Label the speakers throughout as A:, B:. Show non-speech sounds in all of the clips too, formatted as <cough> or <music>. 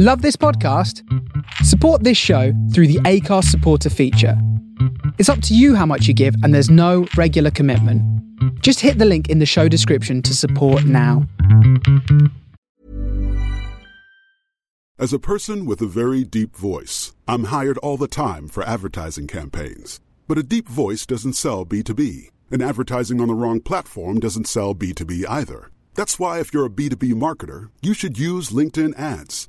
A: Love this podcast? Support this show through the Acast supporter feature. It's up to you how much you give, and there's no regular commitment. Just hit the link in the show description to support now.
B: As a person with a very deep voice, I'm hired all the time for advertising campaigns. But a deep voice doesn't sell B2B, and advertising on the wrong platform doesn't sell B2B either. That's why, if you're a B2B marketer, you should use LinkedIn ads.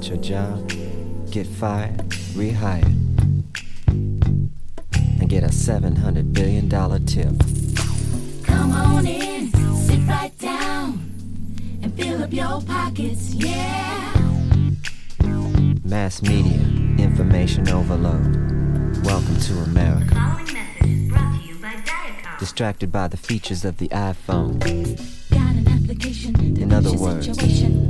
C: At your job, get fired, rehired, and get a $700 billion tip.
D: Come on in, sit right down, and fill up your pockets, yeah.
C: Mass media, information overload. Welcome to America.
E: Following message is brought to you by Diacom.
C: Distracted by the features of the iPhone,
D: Got an application
C: In other words,
D: situation.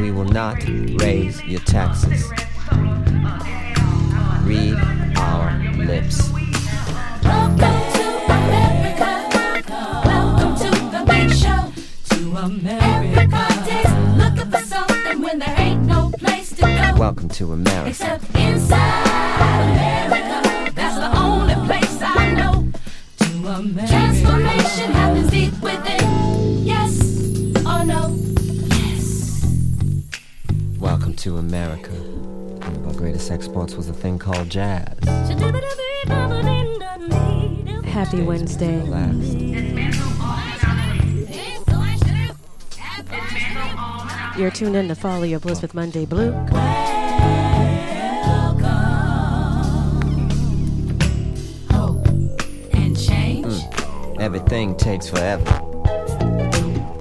C: We will not raise your taxes. Read our lips.
D: Welcome to America. Welcome to the big show. To America. Everybody's looking for something when there ain't no place to go.
C: Welcome to America.
D: Except inside America. That's the only place I know. To America. Transformation happens deep within.
C: To America. One of our greatest exports was a thing called jazz.
F: Happy Wednesday. You're tuned in to Follow Your Bliss with Monday Blue.
D: Hope and change.
C: Everything takes forever.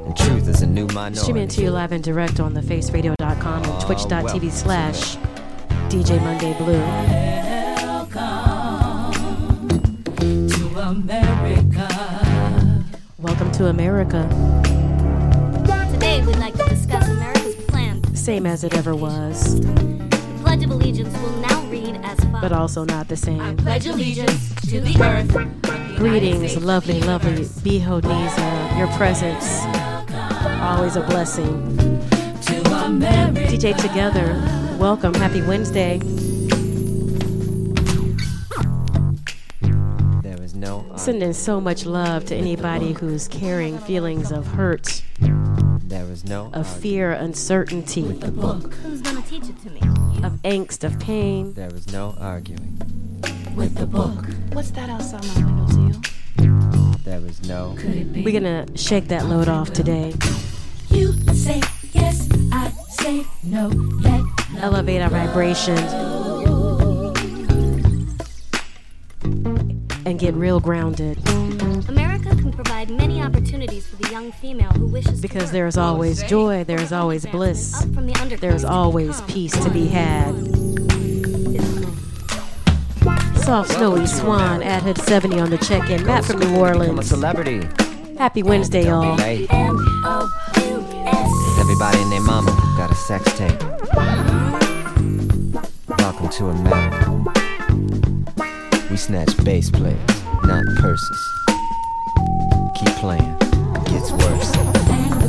C: And truth is a new minority.
F: Streaming to you live and direct on thefaceradio.com and oh, twitch.tv slash DJ Monday Blue.
D: To America.
F: Welcome to America.
G: Today, we'd like to discuss America's plans.
F: Same as it ever was,
G: The Pledge of Allegiance will now read as follows.
F: but also not the same.
D: I Pledge allegiance to the earth.
F: Greetings, lovely, lovely Bihodneza. Your presence, always a blessing.
D: To America.
F: DJ Together, welcome. Happy Wednesday.
C: There is no
F: Sending so much love to anybody who's carrying feelings of hurt,
C: There is no
F: of fear, uncertainty, With the book.
G: Who's gonna teach it to me?
F: of angst, of pain.
C: There is no arguing.
G: With the book.
H: What's that outside my window sill?
C: There is no
F: We're gonna shake that load off today.
D: You say yes, I say no. Let
F: Elevate our vibrations and get real grounded
G: America can provide many opportunities for the young female who wishes
F: because
G: to
F: there
G: work.
F: is always joy, there is always bliss,
G: the
F: there is always peace to be had. Soft snowy swan at Hood 70 on the check-in. Matt from New
C: I'm a
F: Orleans.
C: celebrity.
F: Happy Wednesday, y'all.
C: Everybody and their mama got a sex tape. Welcome to America. We snatch bass players, not purses. Keep playing. It gets worse.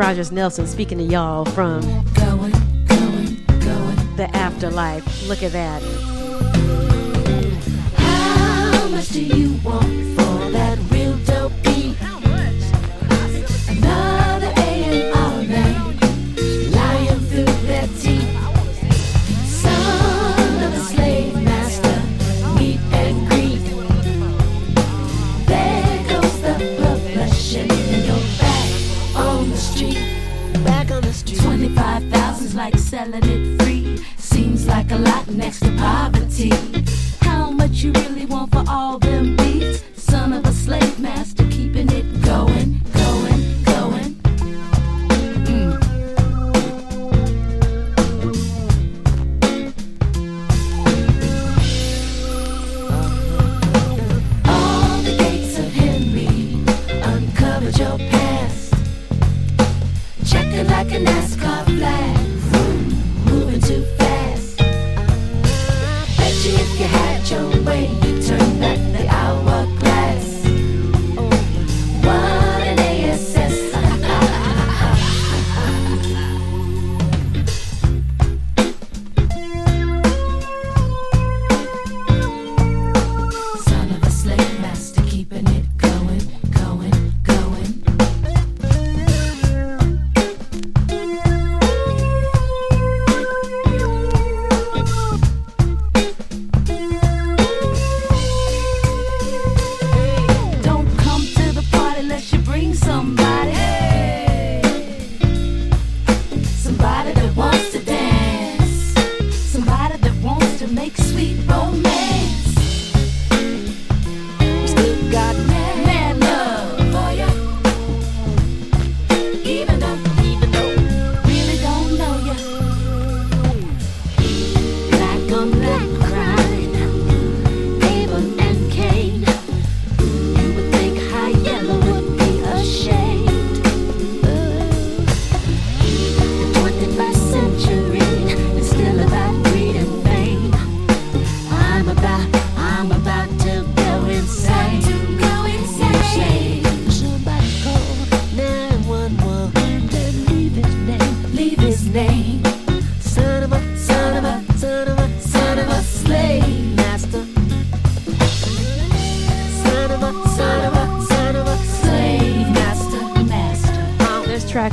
F: Rogers Nelson speaking to y'all from
D: going, going, going.
F: the afterlife. Look at that.
D: How much do you want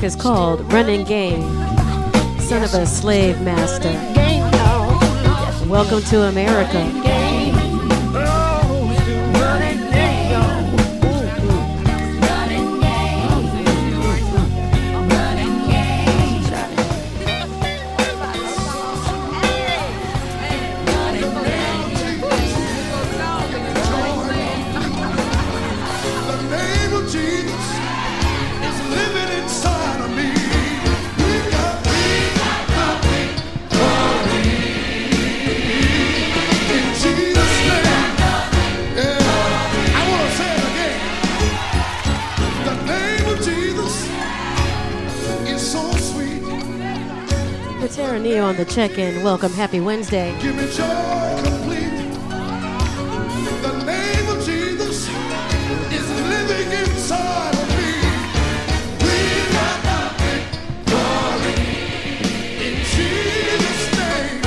F: is called Running Game, son of a slave master. Oh. Welcome to America. On the check-in. Welcome. Happy Wednesday.
I: Give me joy complete. The name of Jesus is living inside of me. We got the in Jesus' name.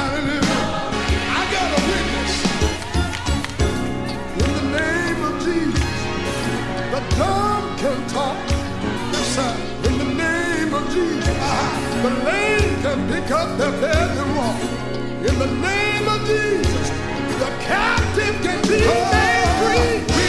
I: Hallelujah. I got a witness. In the name of Jesus, the dumb can talk. In the name of Jesus, the can pick up their bed and walk. In the name of Jesus, the captive can be made free.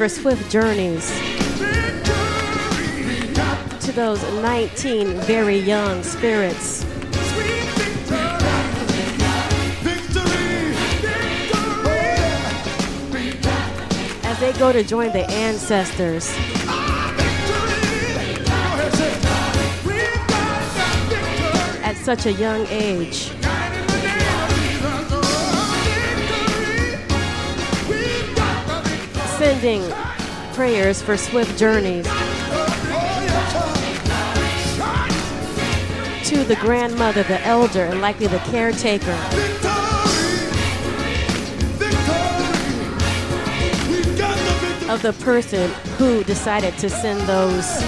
F: For swift journeys to those 19 very young spirits. As they go to join the ancestors at such a young age. Sending prayers for swift journeys to the grandmother, the elder, and likely the caretaker of the person who decided to send those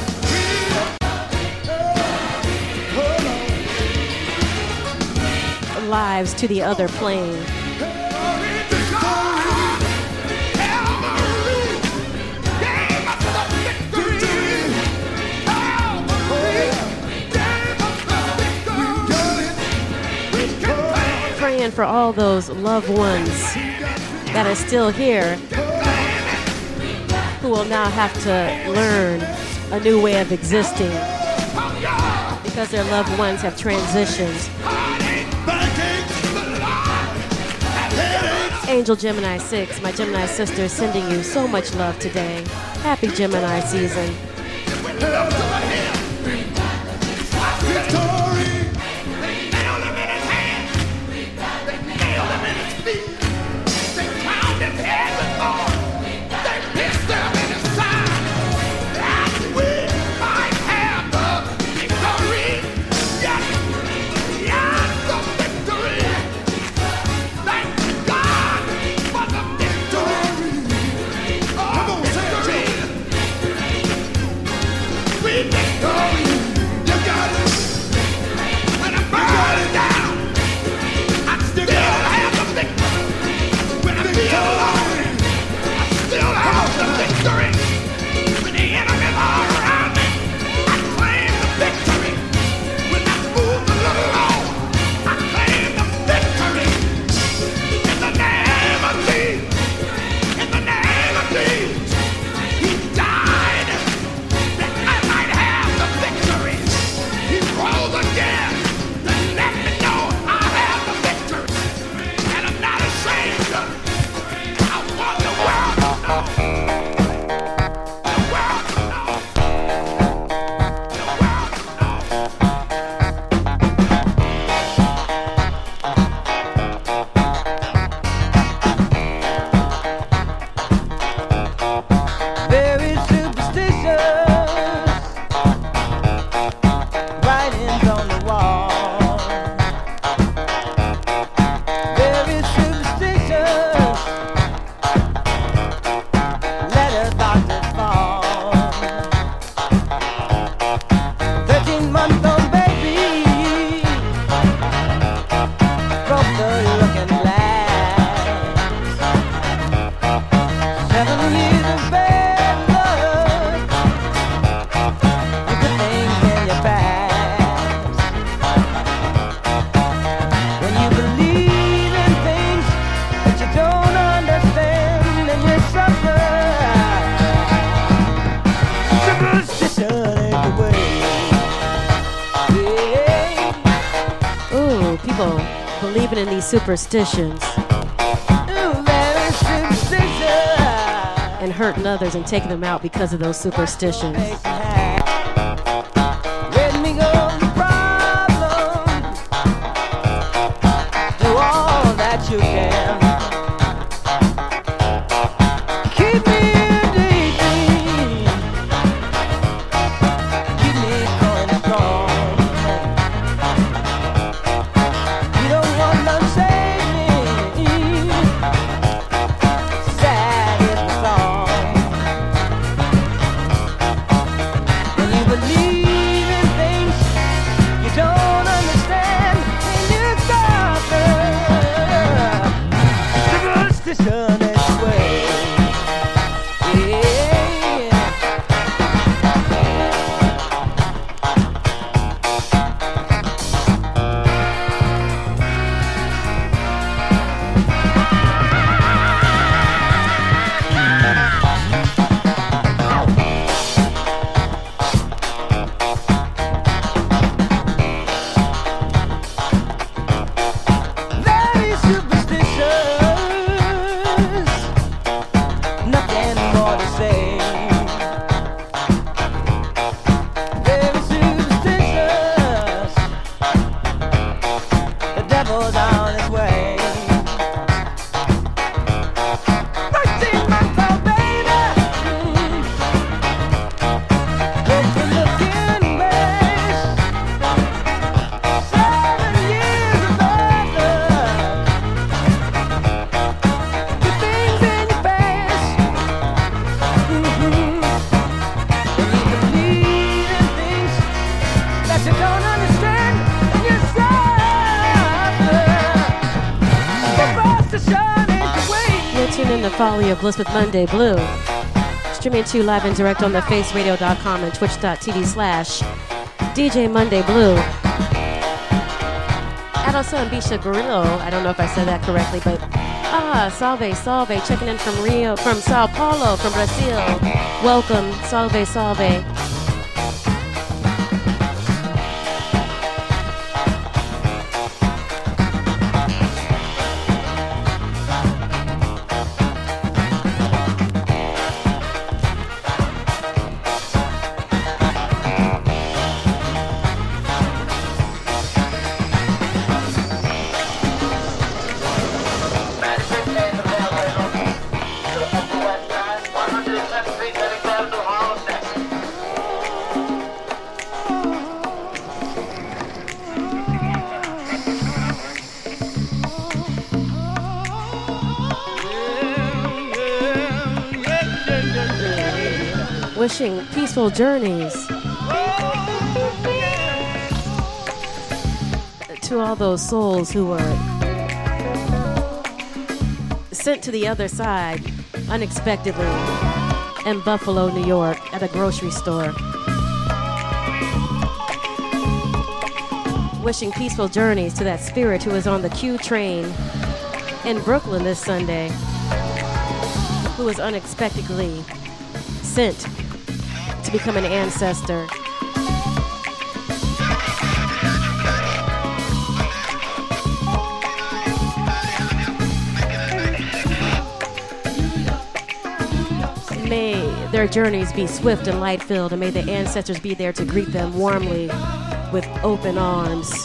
F: lives to the other plane. For all those loved ones that are still here
J: who will now have to learn a new way of existing because their loved ones have transitioned. Angel Gemini 6, my Gemini sister, is sending you so much love today. Happy Gemini season. Superstitions and hurting others and taking them out because of those superstitions. Bliss with Monday Blue. Streaming to live and direct on thefaceradio.com and twitch.tv slash DJ Monday Blue. At also on Bisha Grillo. I don't know if I said that correctly, but
F: Ah, salve, salve, checking in from Rio, from Sao Paulo, from Brazil. Welcome, salve, salve. Journeys to all those souls who were sent to the other side unexpectedly in Buffalo, New York, at a grocery store. Wishing peaceful journeys to that spirit who is on the Q train in Brooklyn this Sunday, who was unexpectedly sent become an ancestor. May their journeys be swift and light filled, and may the ancestors be there to greet them warmly with open arms.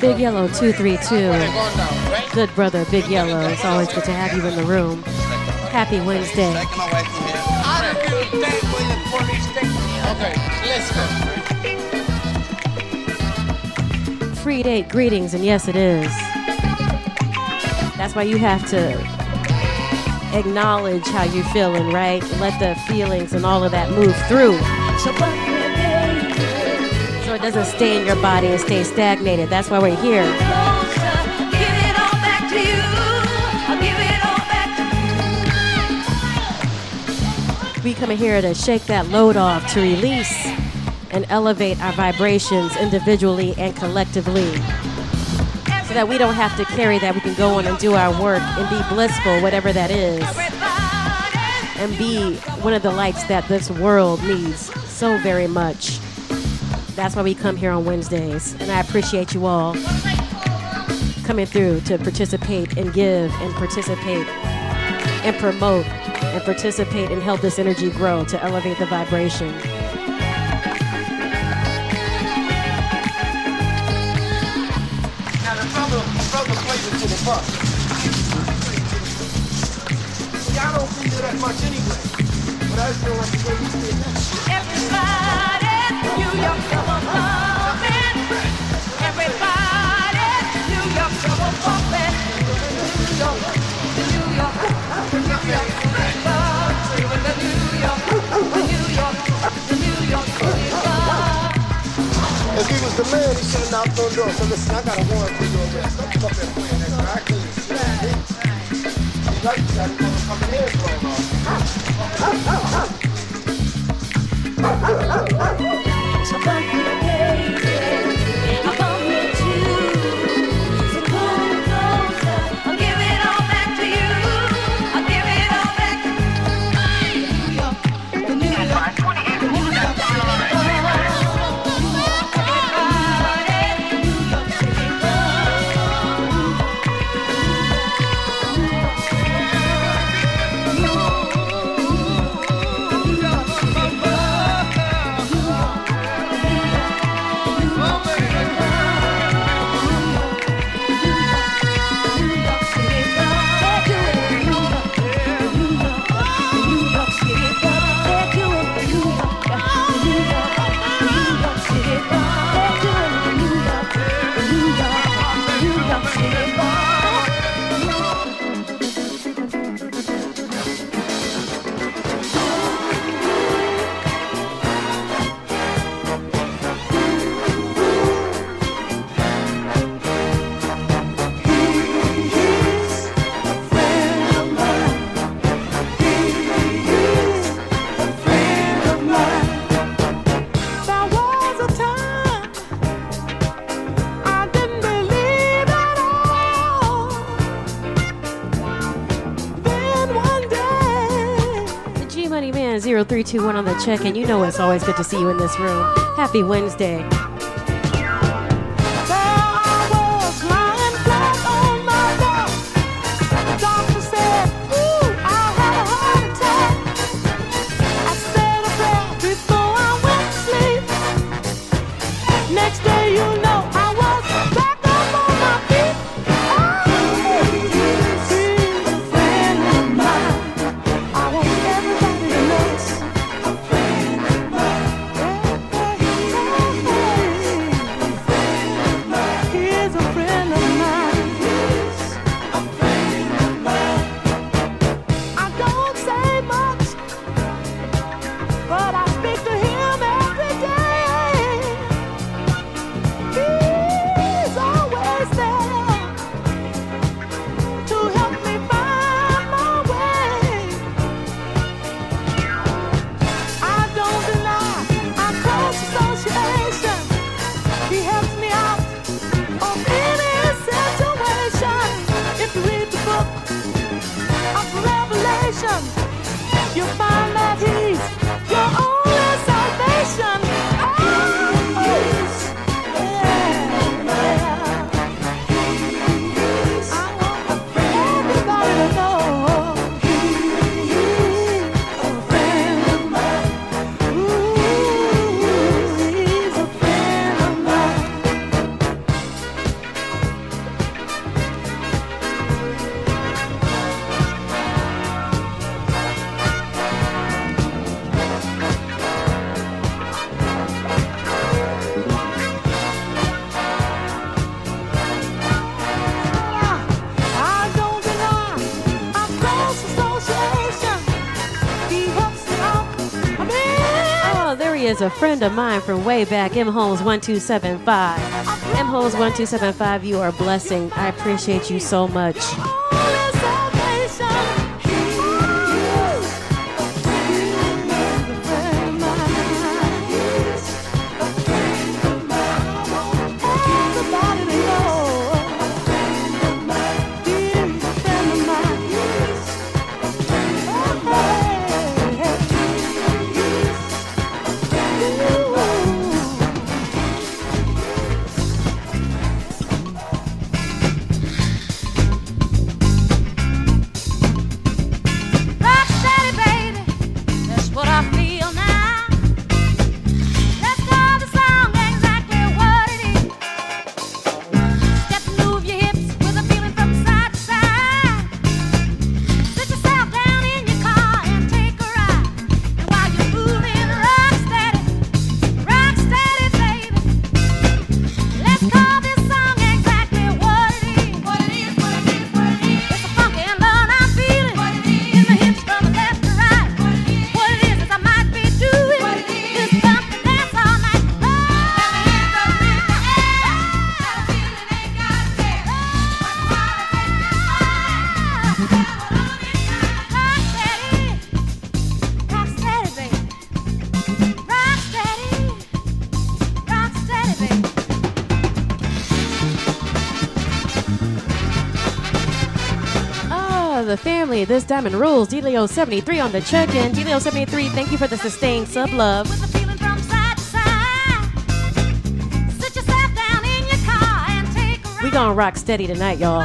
F: Big Yellow 232. Good brother, Big Yellow. It's always good to have you in the room. Happy Wednesday. Free date greetings, and yes, it is. That's why you have to acknowledge how you're feeling, right? Let the feelings and all of that move through.
D: So
F: it doesn't stay in your body and stay stagnated. That's why we're here. We come here to shake that load off, to release and elevate our vibrations individually and collectively. So that we don't have to carry that. We can go on and do our work and be blissful, whatever that is. And be one of the lights that this world needs so very much. That's why we come here on Wednesdays. And I appreciate you all coming through to participate and give and participate and promote and participate and help this energy grow to elevate the vibration.
K: Don't that much anyway. But I like the way you that.
D: Everybody, the New York, the New York, the New York, the New York, the New York, New York.
K: If he was the man, he should have knocked on the door. So listen, I got a warrant for your arrest. Don't come playing that that. You here 321 on the check, and you know it's always good to see you in this room. Happy Wednesday.
L: next day you know
K: is a friend of mine from way back, M Holmes 1275. M Holmes 1275, you are a blessing. I appreciate you so much.
F: This
K: Diamond Rules, Delio seventy three on the check in. Delio seventy three. thank you for the sustained sub love. We gonna rock steady tonight, y'all.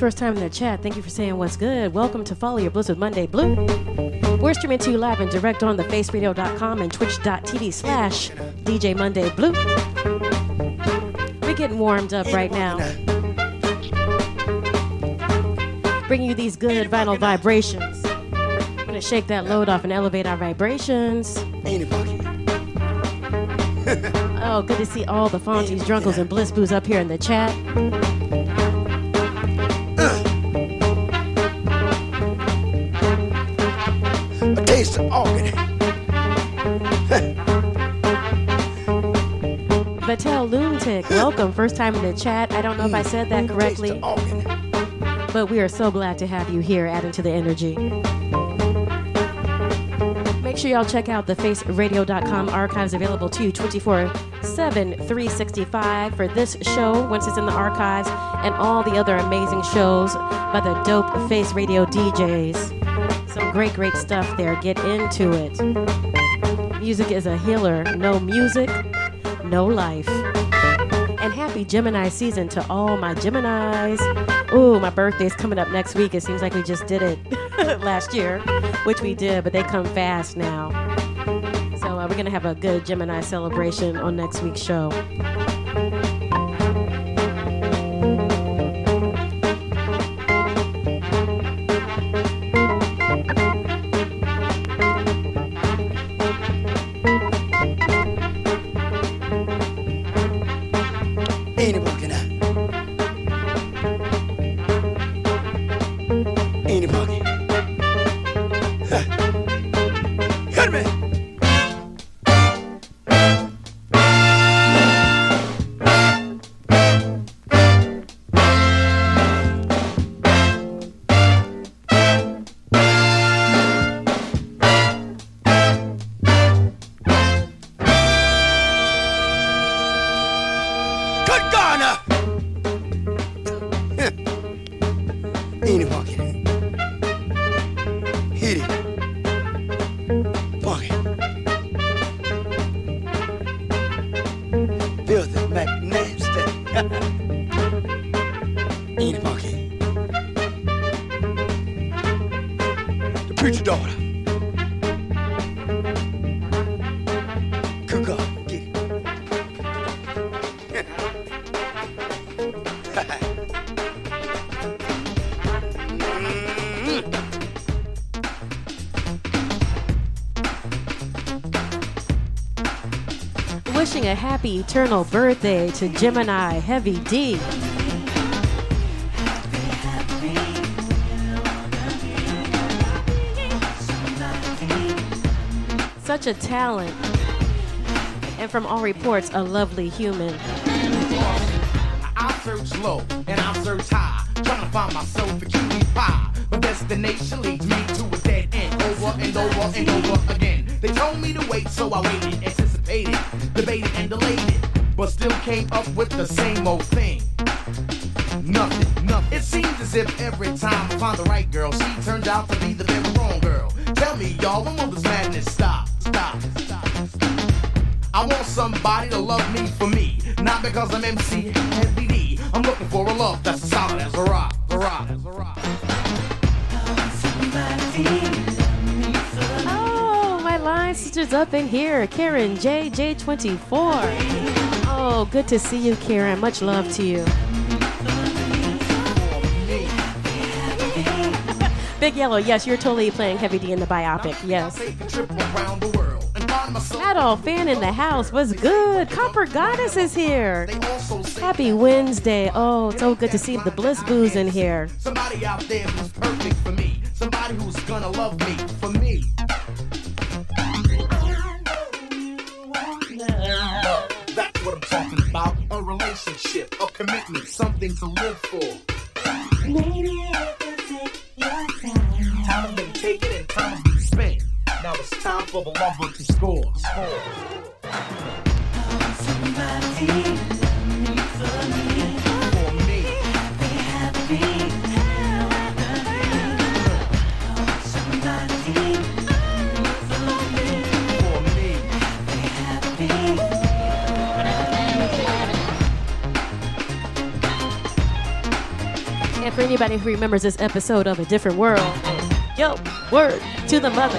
F: First time in the chat. Thank you for saying what's good. Welcome to Follow Your Bliss with Monday Blue. We're streaming to you live and direct on thefaceradio.com and twitch.tv slash DJ Monday Blue. We're getting warmed up right now. Bringing you these good vinyl vibrations. I'm gonna shake that load off and elevate our vibrations. <laughs> oh, good to see all the Fonzies, Drunkles, and Bliss Boos up here in the chat. Welcome. First time in the chat. I don't know if I said that correctly, but we are so glad to have you here, adding to the energy. Make sure y'all check out the faceradio.com archives available to you 24 7, 365 for this show once it's in the archives and all the other amazing shows by the dope Face Radio DJs. Some great, great stuff there. Get into it. Music is a healer. No music, no life. Happy Gemini season to all my Geminis. Ooh, my birthday's coming up next week. It seems like we just did it <laughs> last year, which we did, but they come fast now. So uh, we're going to have a good Gemini celebration on next week's show. Happy eternal birthday to Gemini Heavy D. Such a talent. And from all reports, a lovely human.
M: I search low and I search high, trying to find myself a cutie pie. But destination leads me to a dead end, over and over and over again. They told me to wait, so I waited, anticipated, debated and delayed but still came up with the same old thing. Nothing, nothing. It seems as if every time I find the right girl, she turns out to be the very wrong girl. Tell me, y'all, when will this madness stop? Stop, stop, stop. I want somebody to love me for me, not because I'm MC Heavy D. I'm looking for a love that's solid as a rock, a rock,
F: sisters up in here. Karen JJ24. Oh, good to see you, Karen. Much love to you. Big Yellow, yes, you're totally playing Heavy D in the biopic. Yes. Adolf fan in the house. was good? Copper Goddess is here. Happy Wednesday. Oh, so good to see the Bliss Boos in here.
M: Somebody out there who's perfect for me. Somebody who's gonna love me for me. Relationship, a commitment, something to live for.
L: Maybe I could take your time.
M: Time has been taken and time has been spent. Now it's time for the lover to score. Score.
F: And For anybody who remembers this episode of A Different World, yo, word to the mother.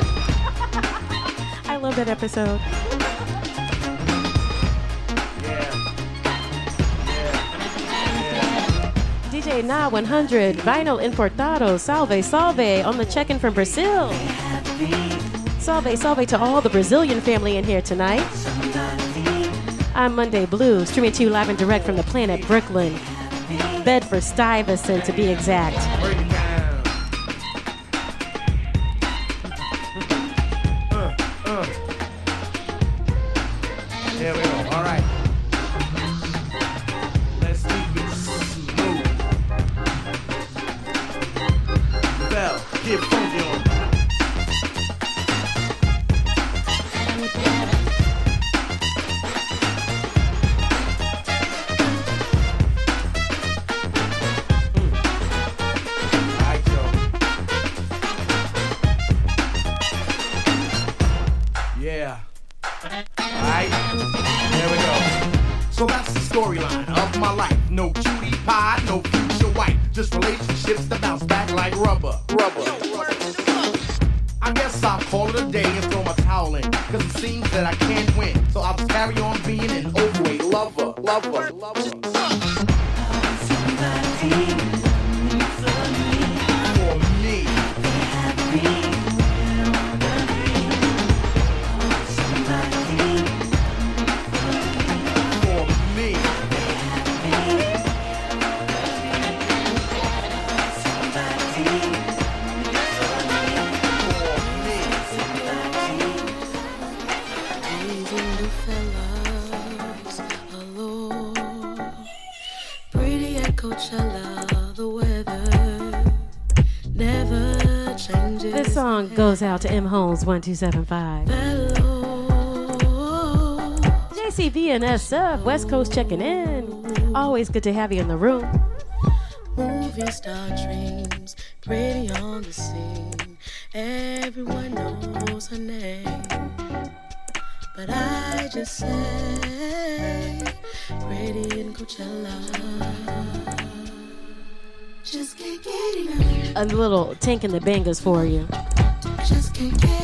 F: I love that episode. DJ Na 100, Vinyl Importado, Salve, Salve on the check in from Brazil. Salve, salve to all the Brazilian family in here tonight. I'm Monday Blue, streaming to you live and direct from the planet Brooklyn. Bedford Stuyvesant to be exact.
M: Just relationships that bounce back like rubber. Rubber. I guess I'll call it a day and throw my towel in. Cause it seems that I can't win. So I'll just carry on being an overweight lover. Lover.
F: Out to M Holmes 1275. JCV and S up, West Coast checking in. Always good to have you in the room.
N: Movie star dreams, pretty on the scene. Everyone knows her name. But I just say, pretty in Coachella. Just can't get enough.
F: A little tank in the bangers for you.
N: Just can't get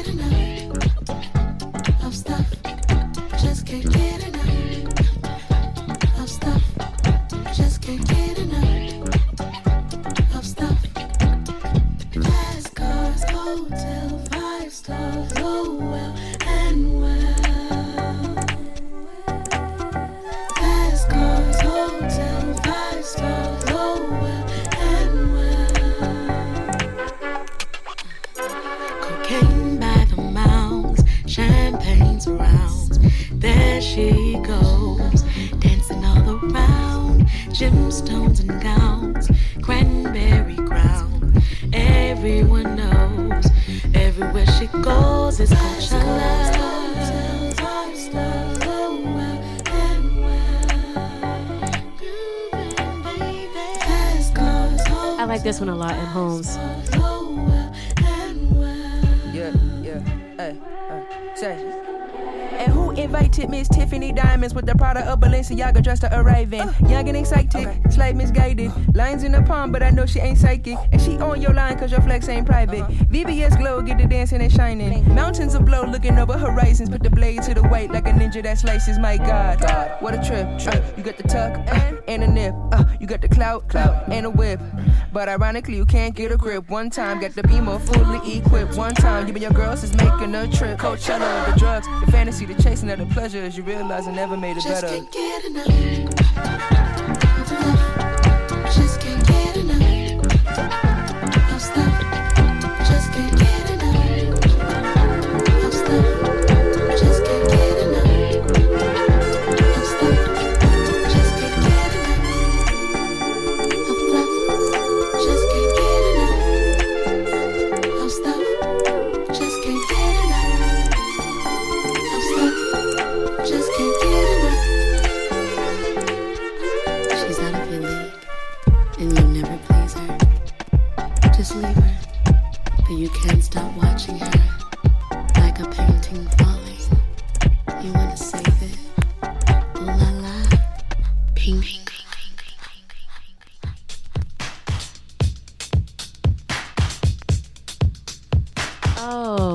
O: Balenciaga dressed to arrive in? Young and excited, slight misguided. Lines in the palm, but I know she ain't psychic. And she on your line cause your flex ain't private. VVS glow, get the dancing and shining. Mountains of blow, looking over horizons. Put the blade to the white like a ninja that slices. My God, God, what a trip, trip. you got the tuck uh, and a nip. You got the clout, clout, and a whip. But ironically, you can't get a grip. One time, got the beamer fully equipped. One time, you and your girls is making a trip. Coachella, the drugs, the fantasy, the chasing of the pleasures. You realize I never made it
N: Just
O: better.
N: can't get enough.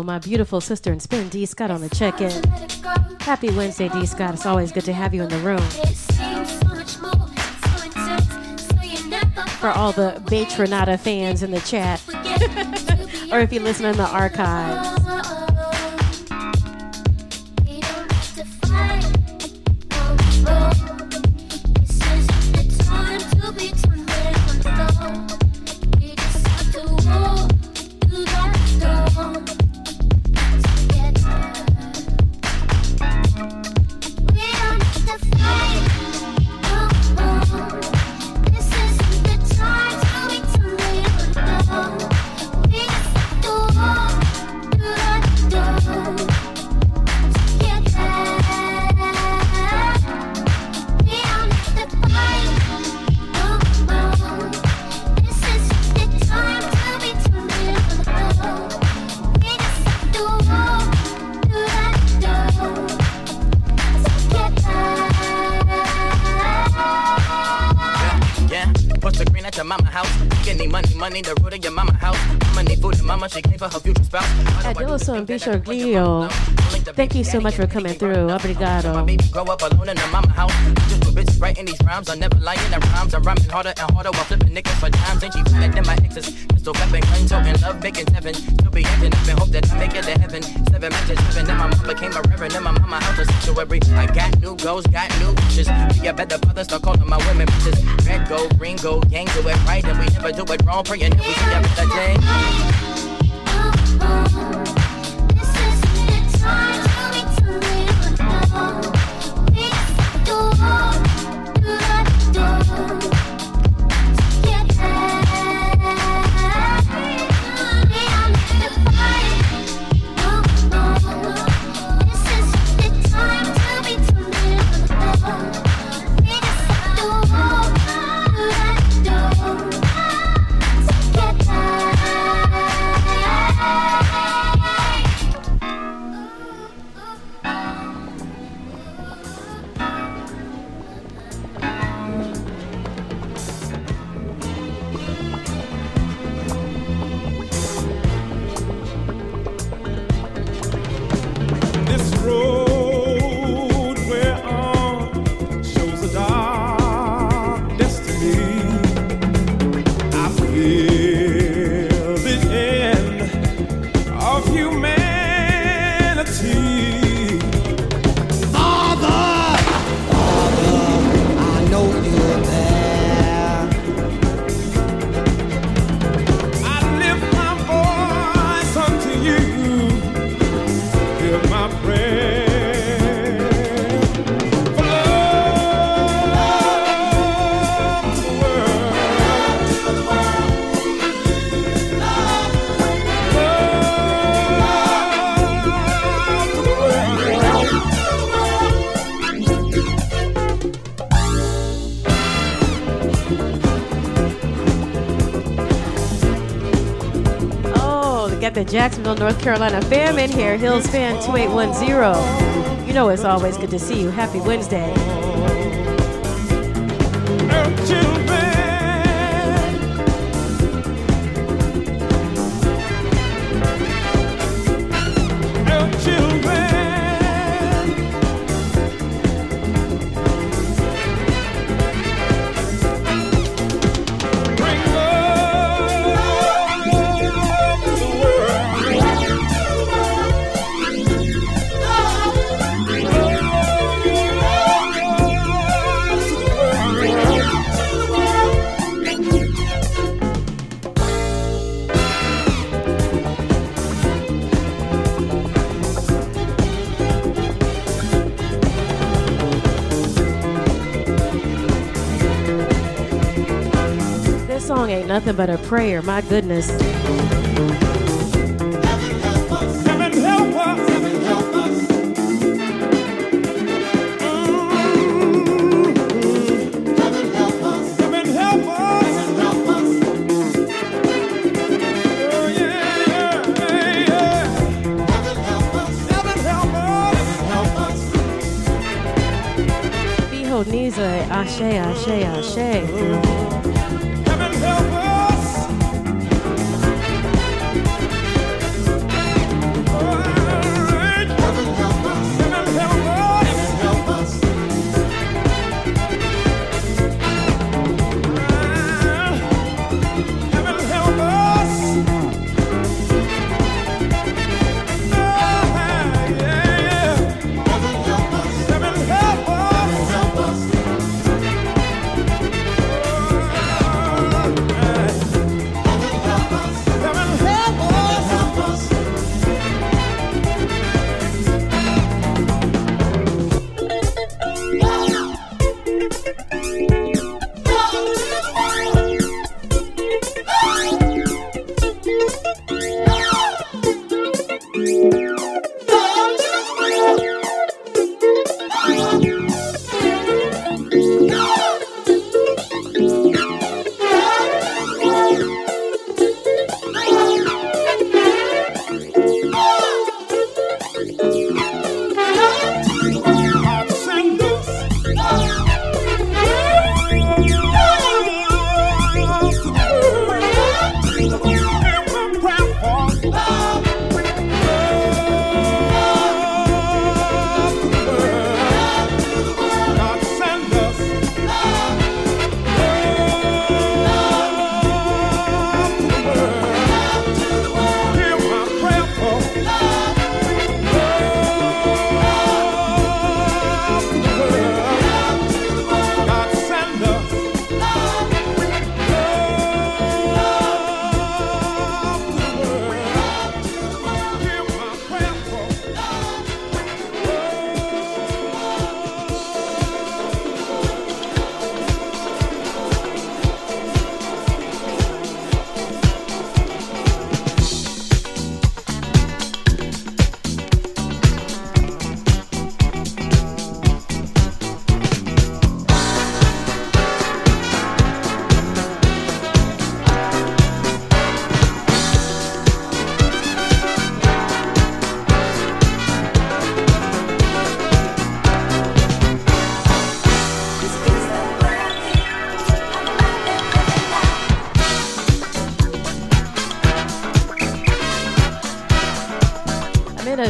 P: My beautiful sister and spin, D Scott, on the check in. Happy Wednesday, D Scott. It's always good to have you in the room. For all the Kaytranada fans in the chat, <laughs> or if you listen in the archives. Bishoglio, thank you so much for coming through. Obrigado.
Q: Grow up alone in a mama house. Just a bitch writing these rhymes. I never lying in rhymes. I'm rhyming harder and harder while flipping nickels for she my exes? Pistol weapon, love making seven. Be up and hope that I make it to heaven. Seven matches, seven. Then my mom became a reverend. In my mama house a sanctuary. I got new goals, got new wishes. Better start calling my women bitches. Red gold, green gold, gang do it right, and we never do it wrong. Praying that we see a better day.
P: Jacksonville, North Carolina fam in here. Hills fan 2810. You know it's always good to see you. Happy Wednesday. Nothing but a prayer. My goodness. Ashe, Ashe, Ashe.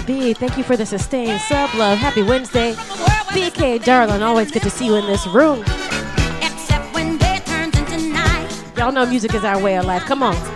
K: B, thank you for the sustained sub love. Happy Wednesday. BK Darling, always good to see you in this room. Y'all know music is our way of life. Come on.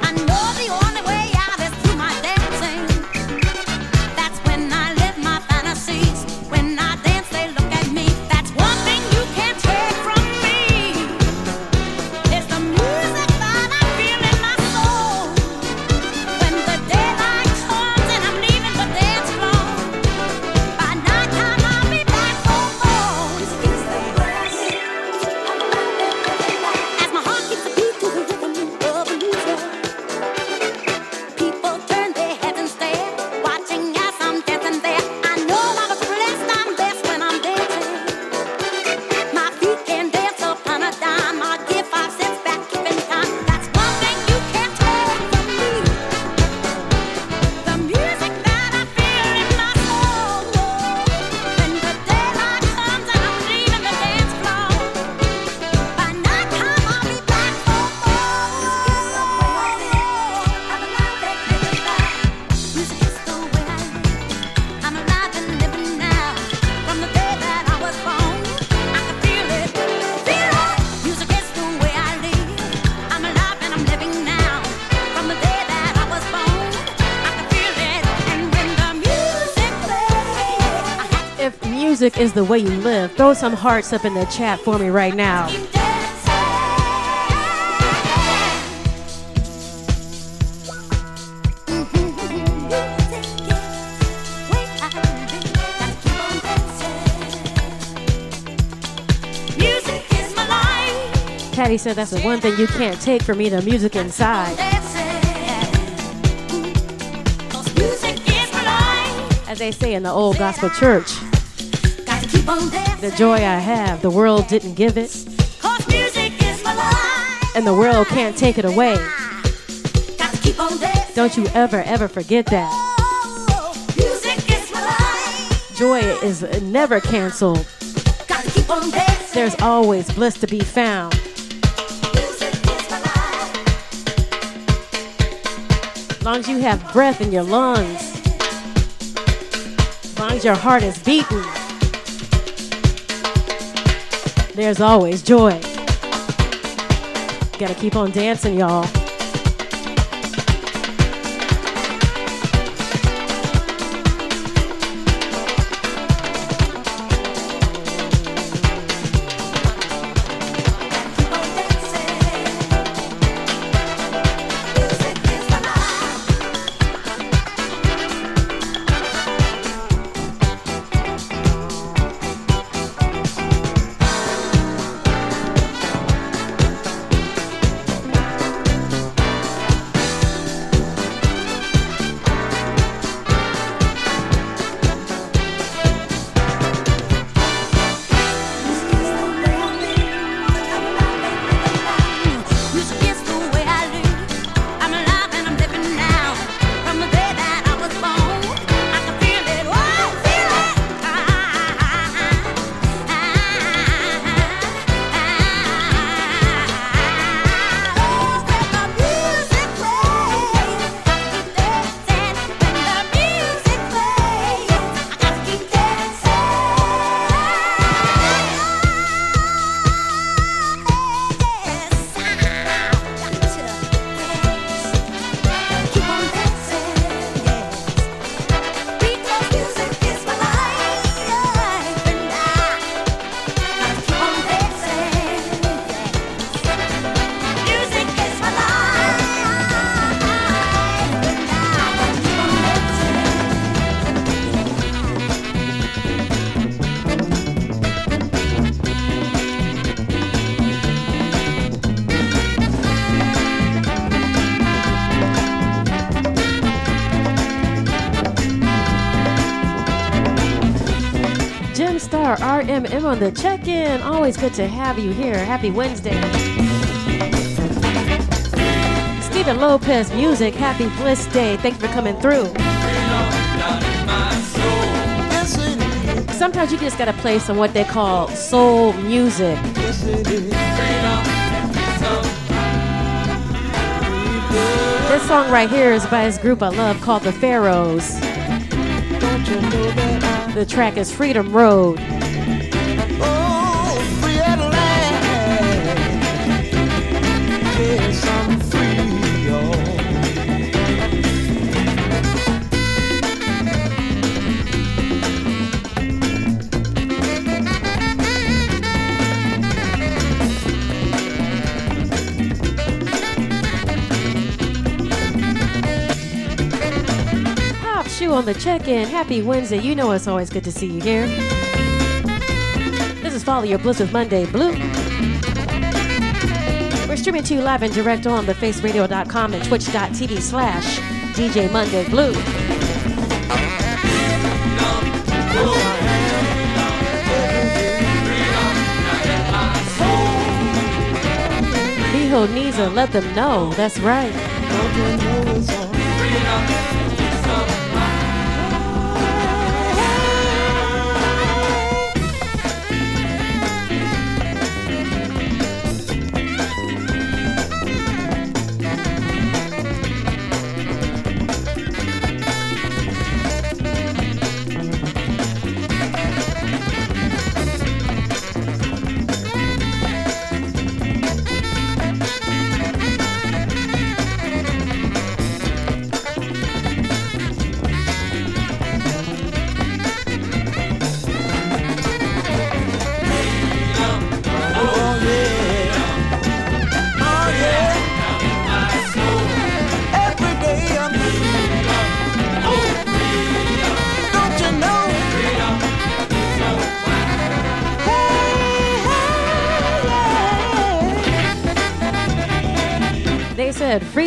F: Is the way
K: you live, throw some hearts up in the chat for me right now. Patty said that's the one thing you can't take from me, the music inside. As they say in the old gospel church, the joy I have, the world didn't give it,
F: Cause music is my life.
K: and the world can't take it away.
F: Got to keep on dancing.
K: Don't you ever, ever forget that.
F: Oh, music is my life.
K: Joy is never canceled.
F: Got to keep on dancing.
K: There's always bliss to be found. As long as you have breath in your lungs, as long as your heart is beating, there's always joy. Gotta keep on dancing, y'all. On the check in. Always good to have you here. Happy Wednesday. Stephen Lopez Music, happy Bliss Day. Thanks for coming through. Sometimes you just gotta play some what they call soul music. This song right here is by this group I love called the Pharaohs.
J: The track is Freedom Road. On the check-in. Happy Wednesday. You know it's always good to see you here. This is Follow Your Bliss with Monday Blue. We're streaming to you live and direct on thefaceradio.com and twitch.tv slash DJ Monday Blue. Miho Niza, let them know. That's right.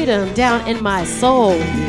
J: Freedom down in my soul.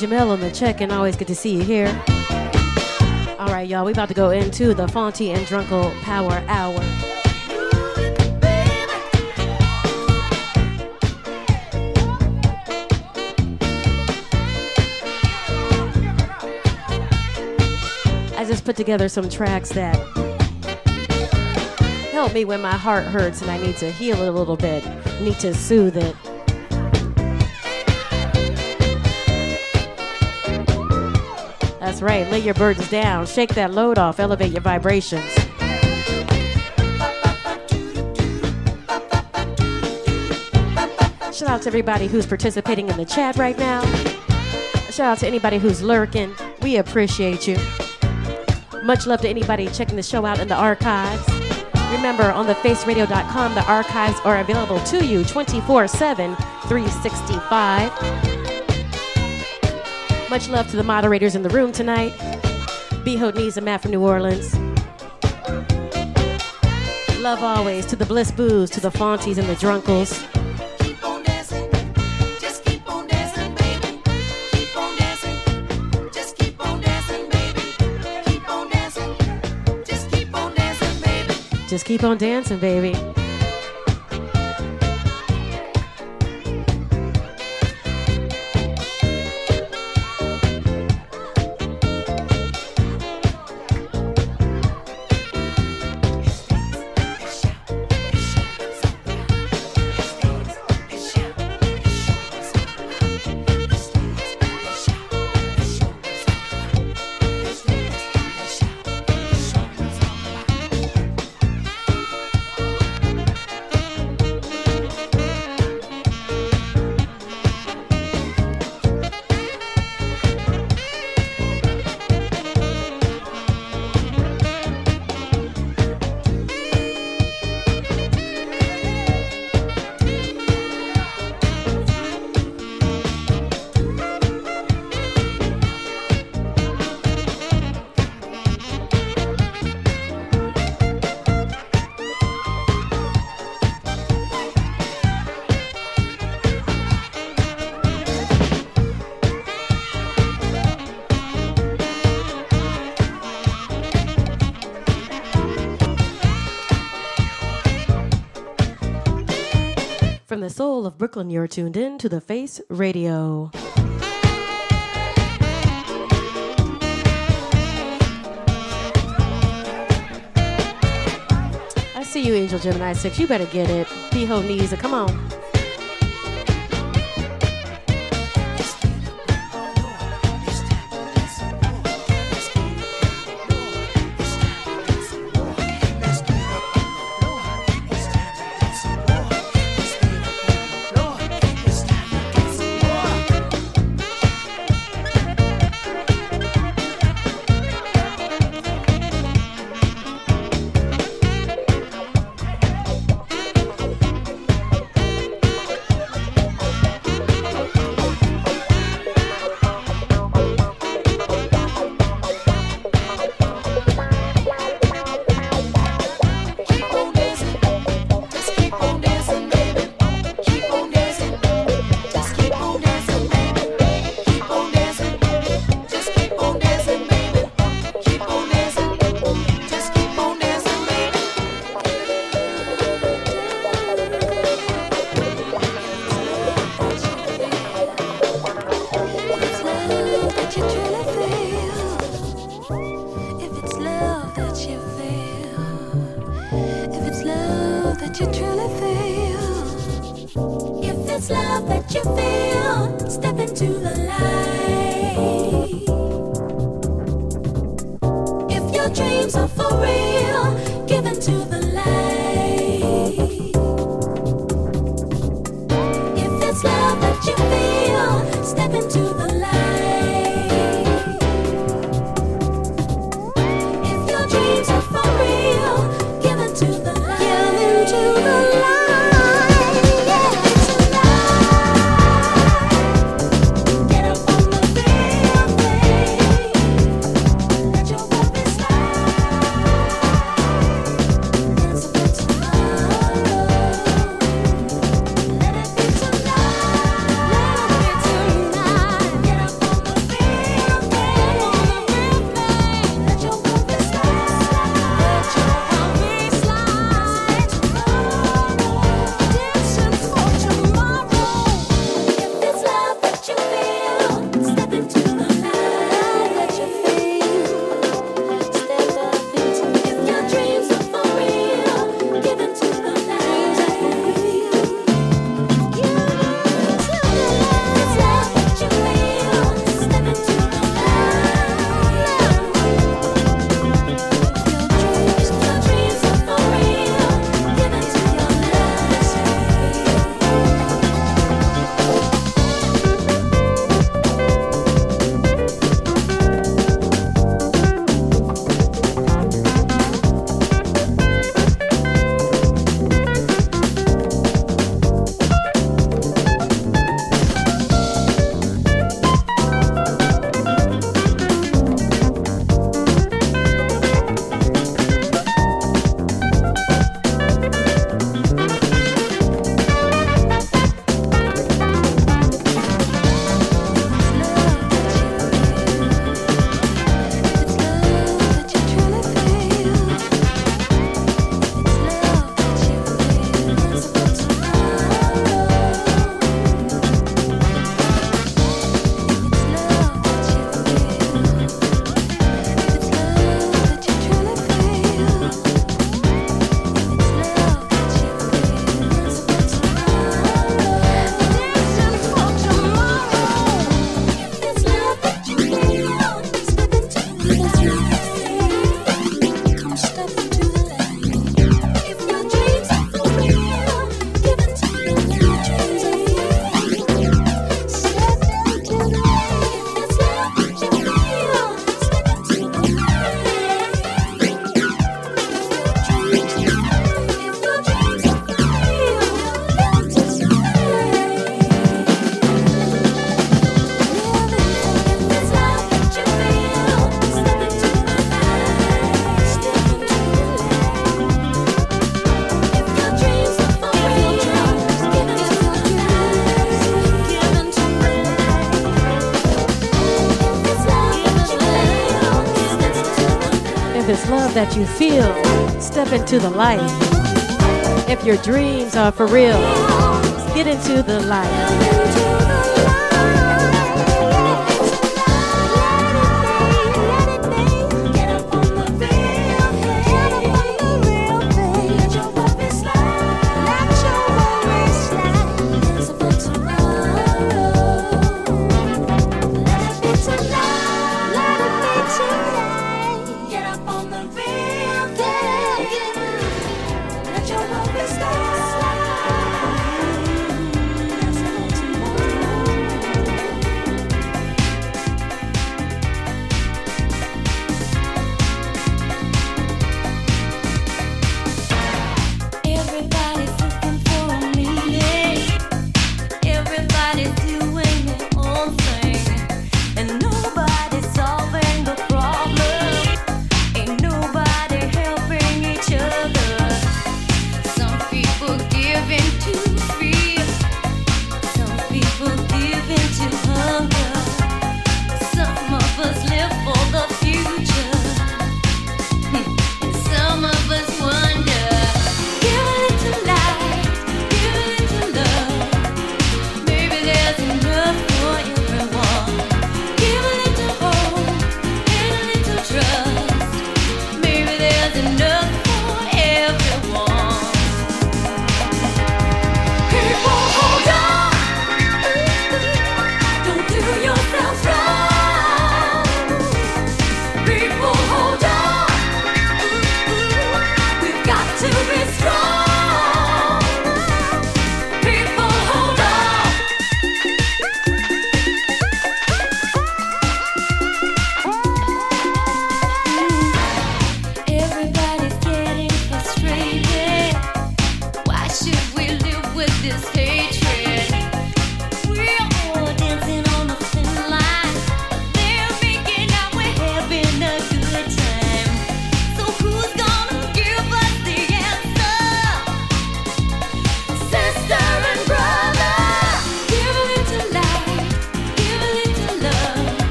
J: Jamel on the check, and always good to see you here. All right, y'all, we about to go into the Fonty and Drunkle Power Hour.
F: I just put together some tracks that help me when my heart hurts and I need to heal it a little bit, need to soothe it. Right, lay your burdens down, shake that load off, elevate your vibrations. Shout out to everybody who's participating in the chat right now. Shout out to anybody who's lurking. We appreciate you. Much love to anybody checking the show out in the archives. Remember, on thefaceradio.com, the archives are available to you 24 7, 365. Much love to the moderators in the room tonight. B. Hodney's and Matt from New Orleans. Love always to the Bliss Boos, to the Fonties and the Drunkles. Keep on dancing. Just keep on dancing, baby. Keep on dancing. Just keep on dancing, baby. Keep on dancing. Just keep on dancing, baby. Just keep on dancing, baby. Soul of Brooklyn, you're tuned in to The Face Radio. I see you, Angel Gemini 6. You better get it. Beho knees. Come on.
D: that you feel, step into the light. If your dreams are for real, get into the light.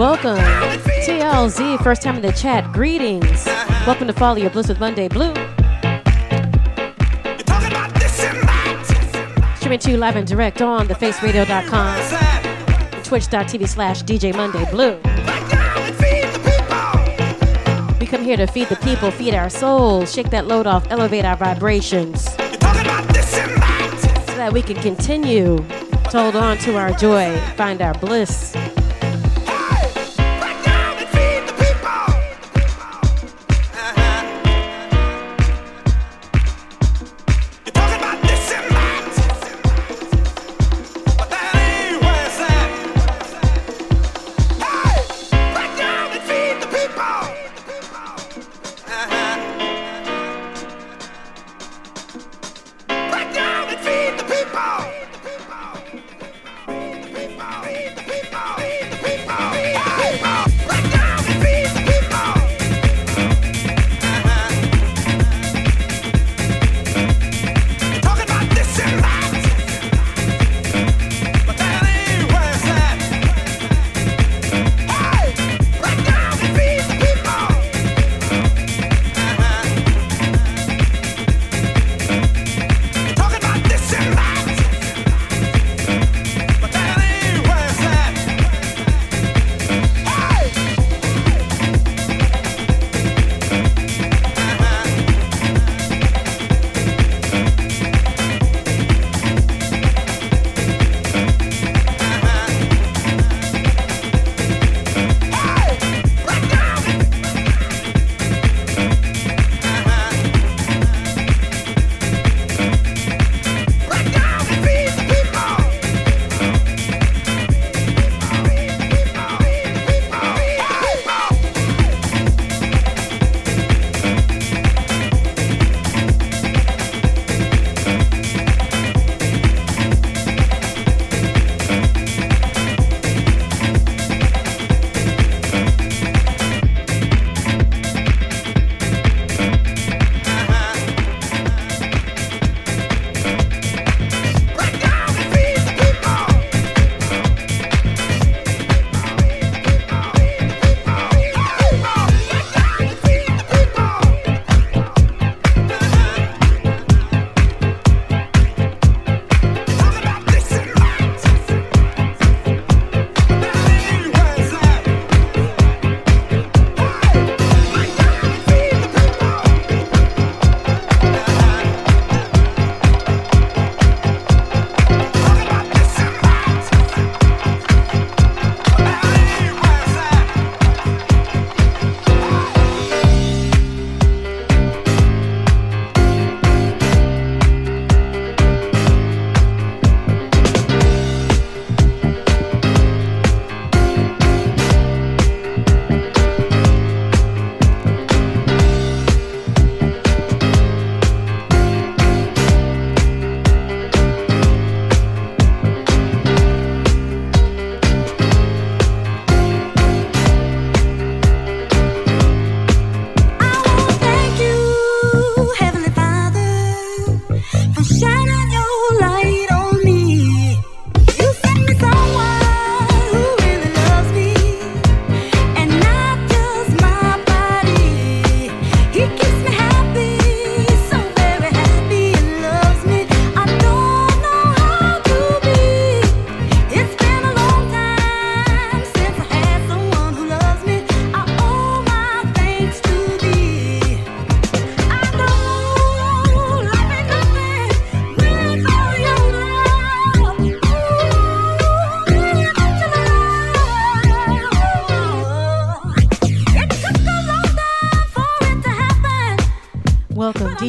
D: Welcome, TLZ, first time in the chat. Greetings. Welcome to Follow Your Bliss with Monday Blue. Streaming to you live and direct on thefaceradio.com, twitch.tv slash DJ Monday Blue. We come here to feed the people, feed our souls, shake that load off, elevate our vibrations so that we can continue to hold on to our joy, find our bliss.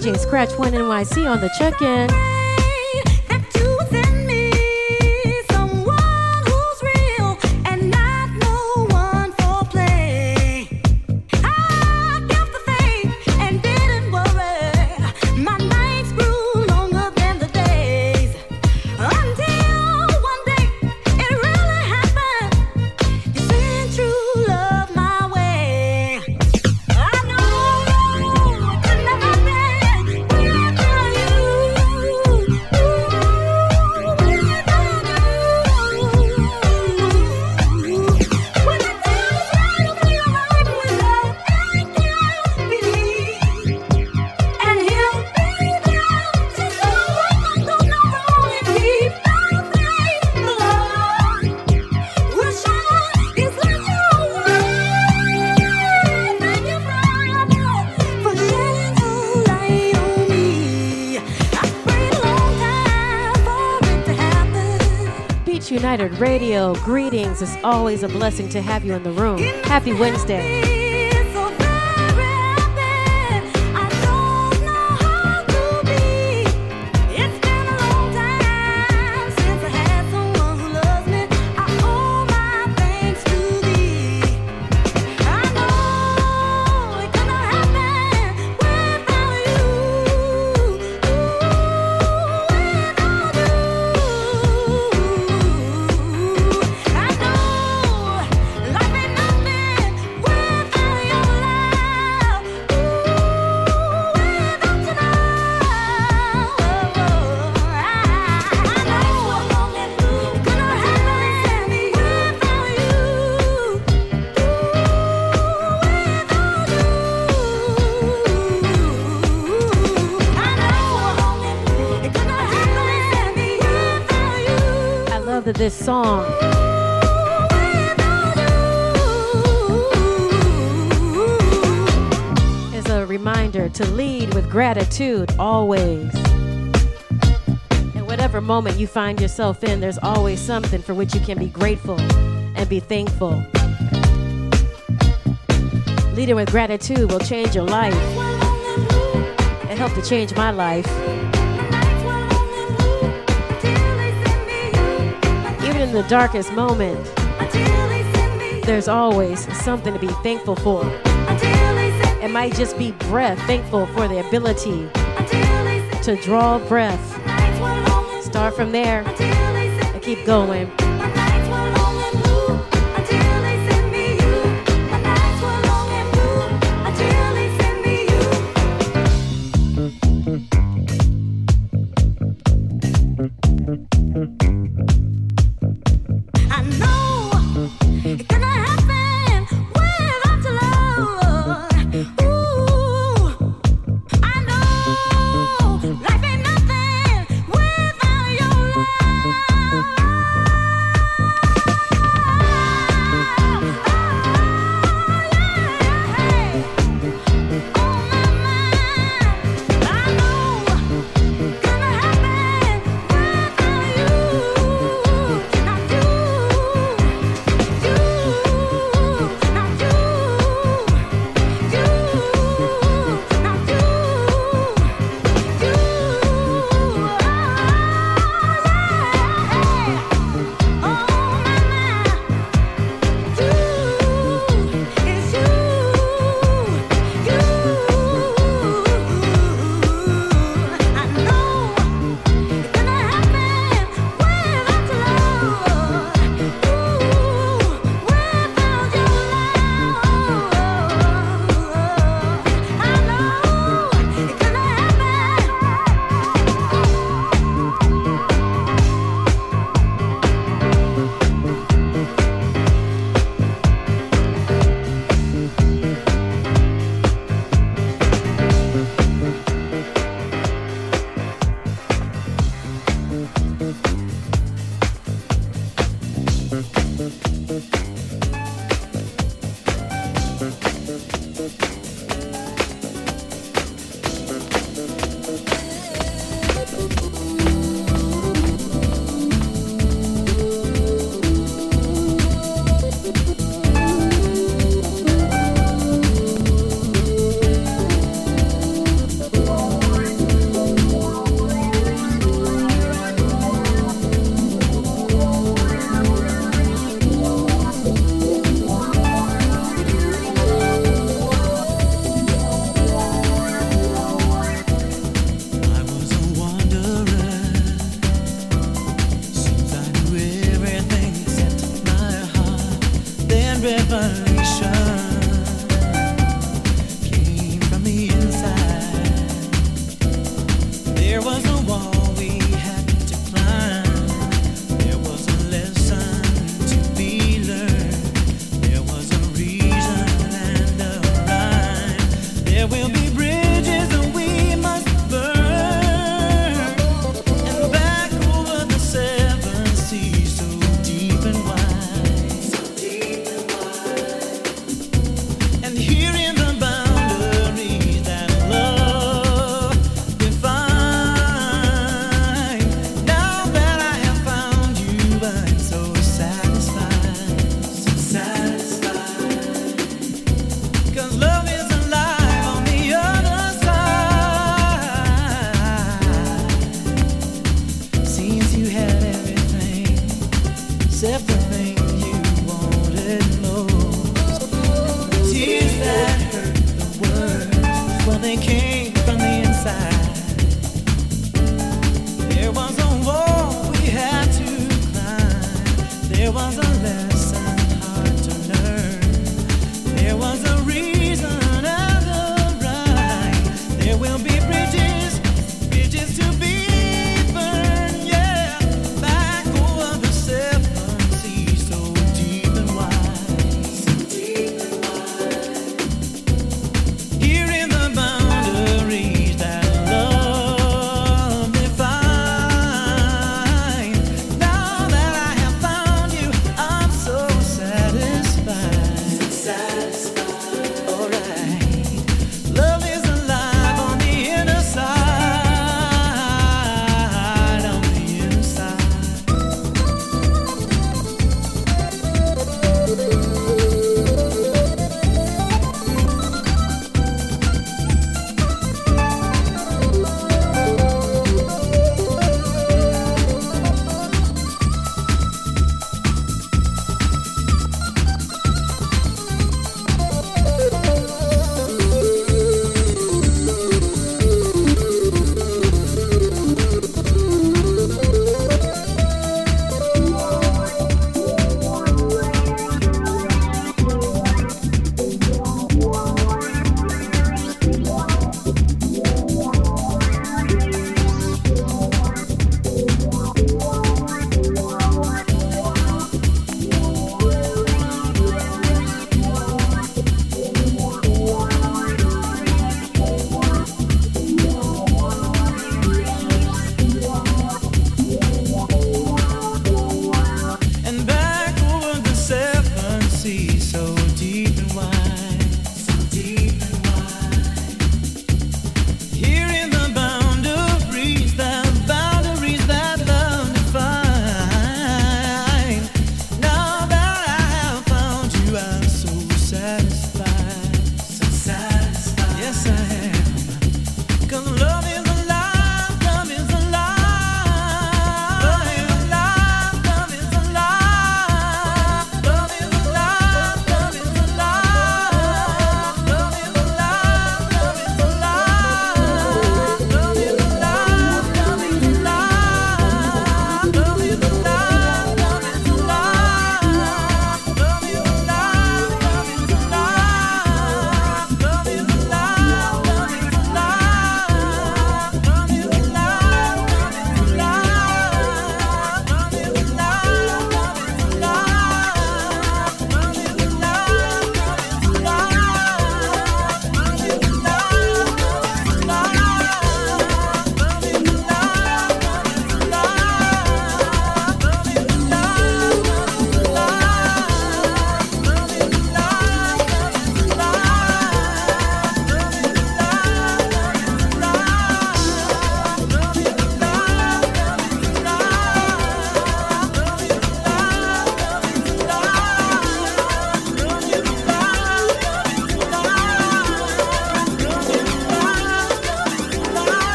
P: DJ Scratch One NYC on the check-in. Beach United Radio, greetings. It's always a blessing to have you in the room. Happy Wednesday. Gratitude always. In whatever moment you find yourself in, there's always something for which you can be grateful and be thankful. Leading with gratitude will change your life. It helped to change my life. Even in the darkest moment, there's always something to be thankful for. It might just be breath, thankful for the ability to draw breath. Start from there and keep going.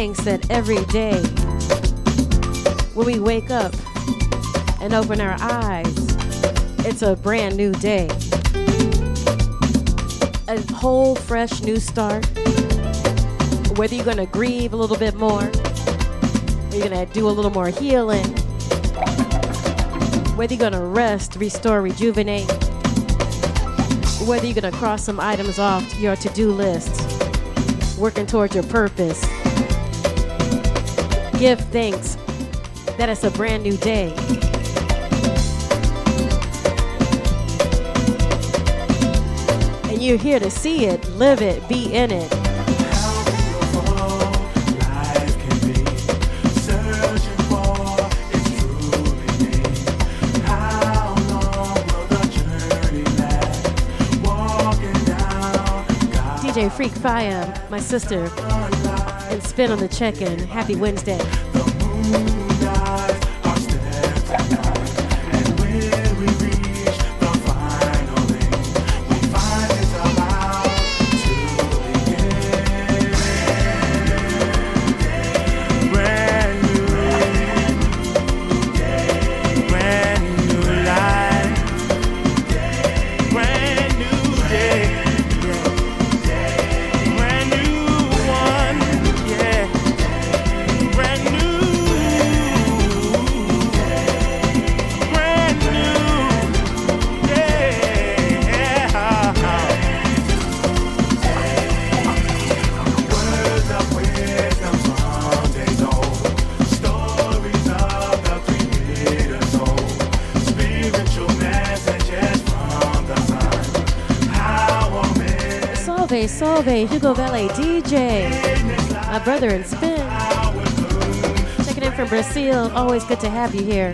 F: Give thanks that every day when we wake up and open our eyes, it's a brand new day. A whole fresh new start. Whether you're going to grieve a little bit more, or you're going to do a little more healing, whether you're going to rest, restore, rejuvenate, whether you're going to cross some items off your to do list, working towards your purpose. Give thanks that it's a brand new day. And
R: you're here to see it, live it, be in it. DJ Freak Fire, my sister, and spin on the check-in. Happy Wednesday. Salve, Hugo Valet DJ. My brother in spin. Checking in from Brazil. Always good to have you here.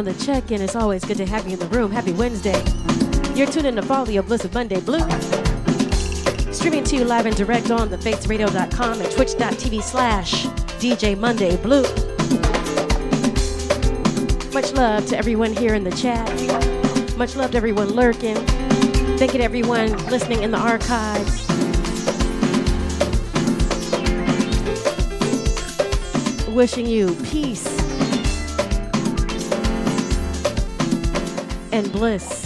R: On the check-in. It's always good to have you in the room. Happy Wednesday. You're tuned in to Follow Your Bliss of Monday Blue. Streaming to you live and direct on thefaceradio.com and twitch.tv slash DJ Monday Blue. Much love to everyone here in the chat. Much love to everyone lurking. Thank you to everyone listening in the archives. Wishing you peace and bliss.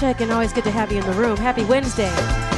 F: Check, and always good to have you in the room. Happy Wednesday.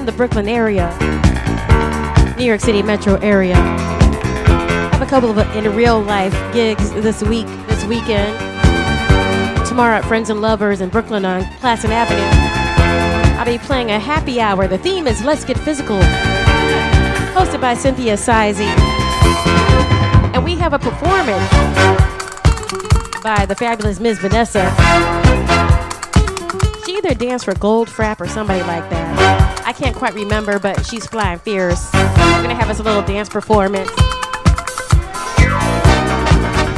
F: In the Brooklyn area, New York City metro area, I have a couple of uh, in real life gigs this week, this weekend. Tomorrow at Friends and Lovers in Brooklyn on Classon Avenue. I'll be playing a happy hour. The theme is Let's Get Physical, hosted by Cynthia Sizey. And we have a performance by the fabulous Ms. Vanessa. She either danced for Goldfrapp or somebody like that. Can't quite remember, but she's flying fierce. We're gonna have us a little dance performance.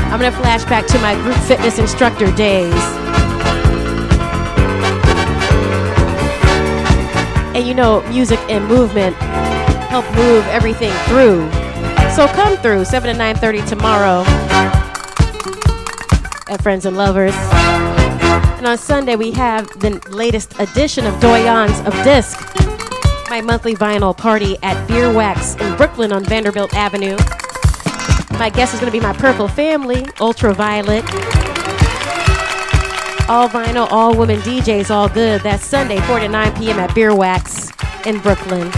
F: I'm gonna flash back to my group fitness instructor days. And you know, music and movement help move everything through. So come through 7 to 9:30 tomorrow at Friends and Lovers. And on Sunday, we have the latest edition of Doyennes of Disc, my monthly vinyl party at Beer Wax in Brooklyn on Vanderbilt Avenue. My guest is going to be my Purple Family, Ultraviolet. All vinyl, all women DJs, all good. That's Sunday, 4 to 9 p.m. at Beer Wax in Brooklyn.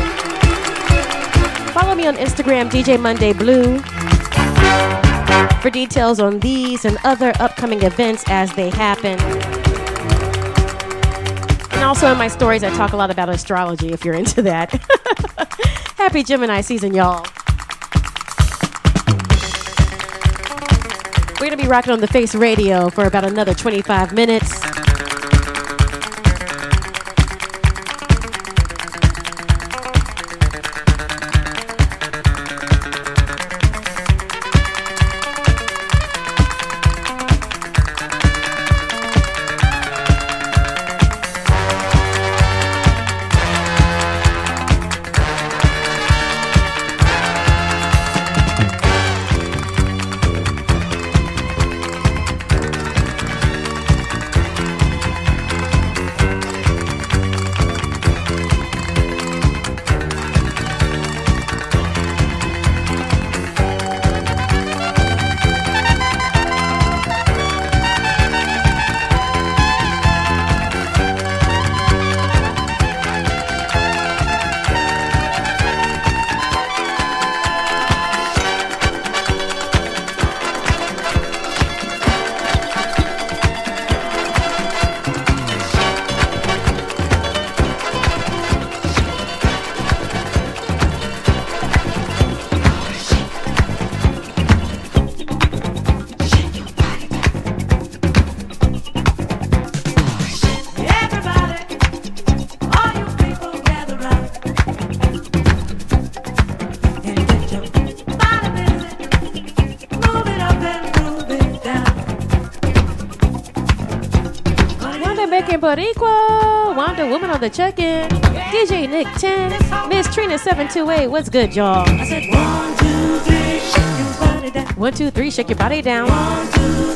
F: Follow me on Instagram, DJ Monday Blue, for details on these and other upcoming events as they happen. And also in my stories, I talk a lot about astrology if you're into that. <laughs> Happy Gemini season, y'all. We're going to be rocking on the Face Radio for about another 25 minutes.
S: the check-in. DJ Nick 10, Miss Trina 728. What's good, y'all? I said one, two, three, shake your body down. One, two, three, shake your body down. One, two,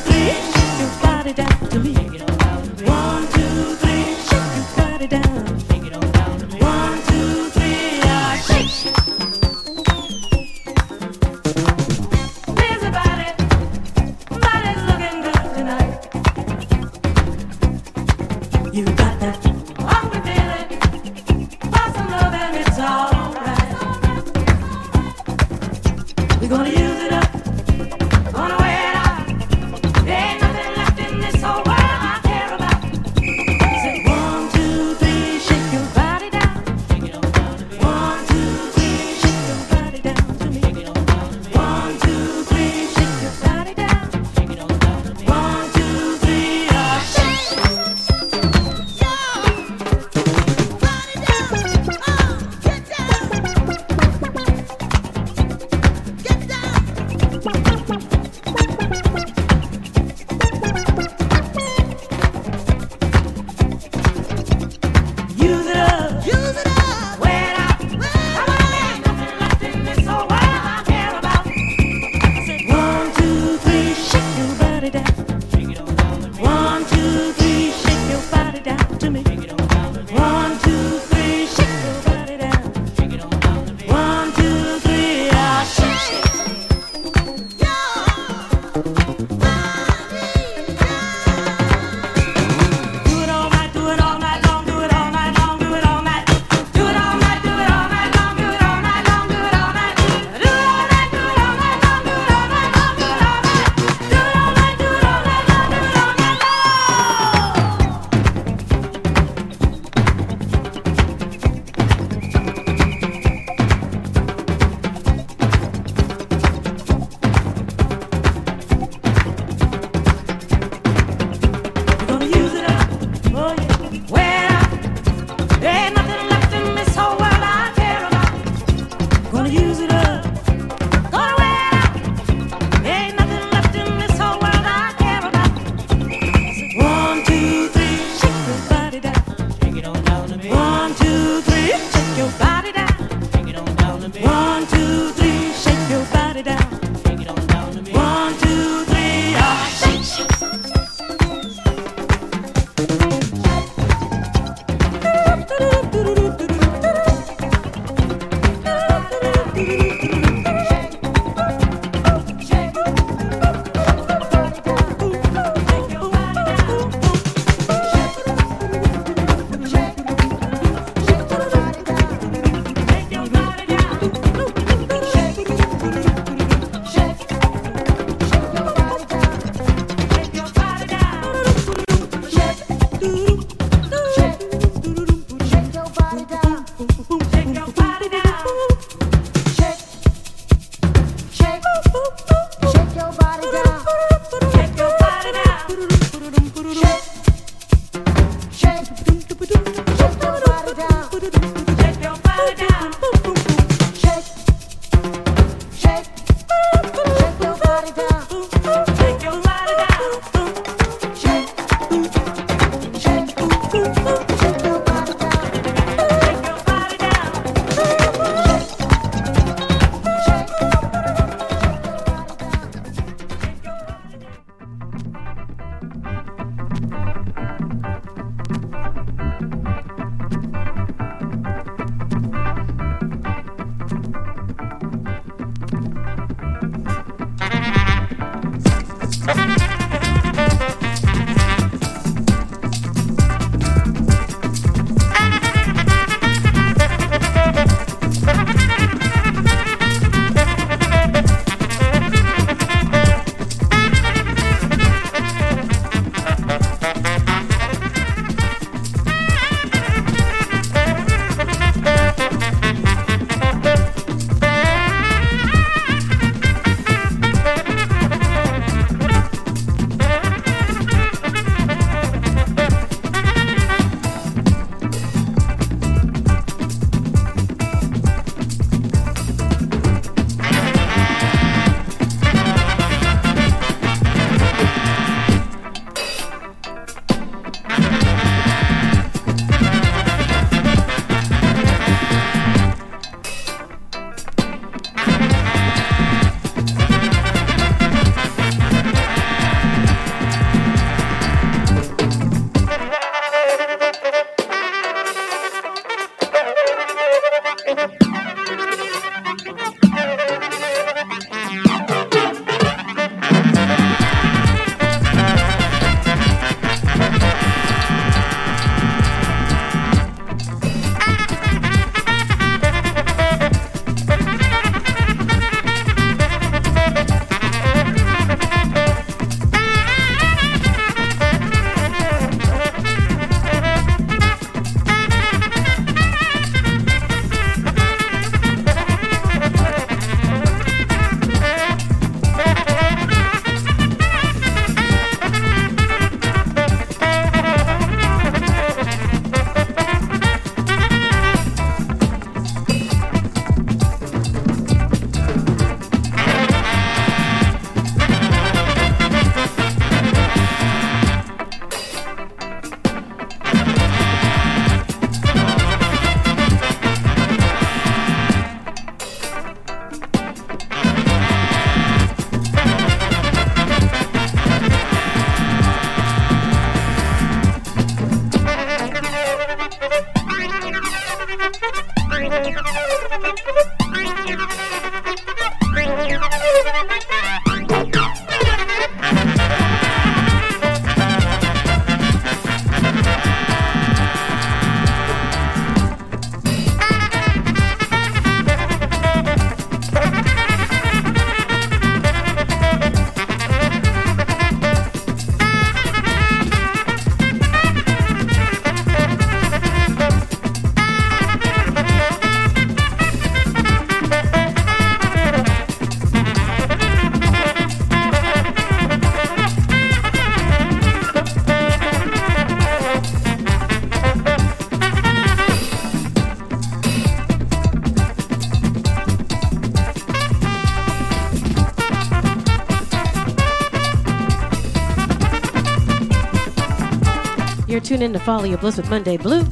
F: You're in to Follow Your Bliss with Monday Blue.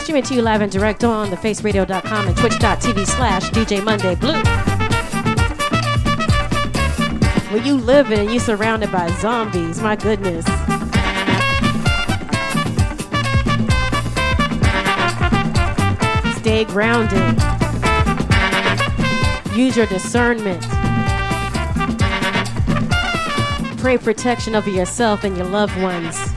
F: Streaming to you live and direct on thefaceradio.com and twitch.tv slash DJ Monday Blue. Where you live and you're surrounded by zombies, my goodness. Stay grounded. Use your discernment. Pray protection over yourself and your loved ones.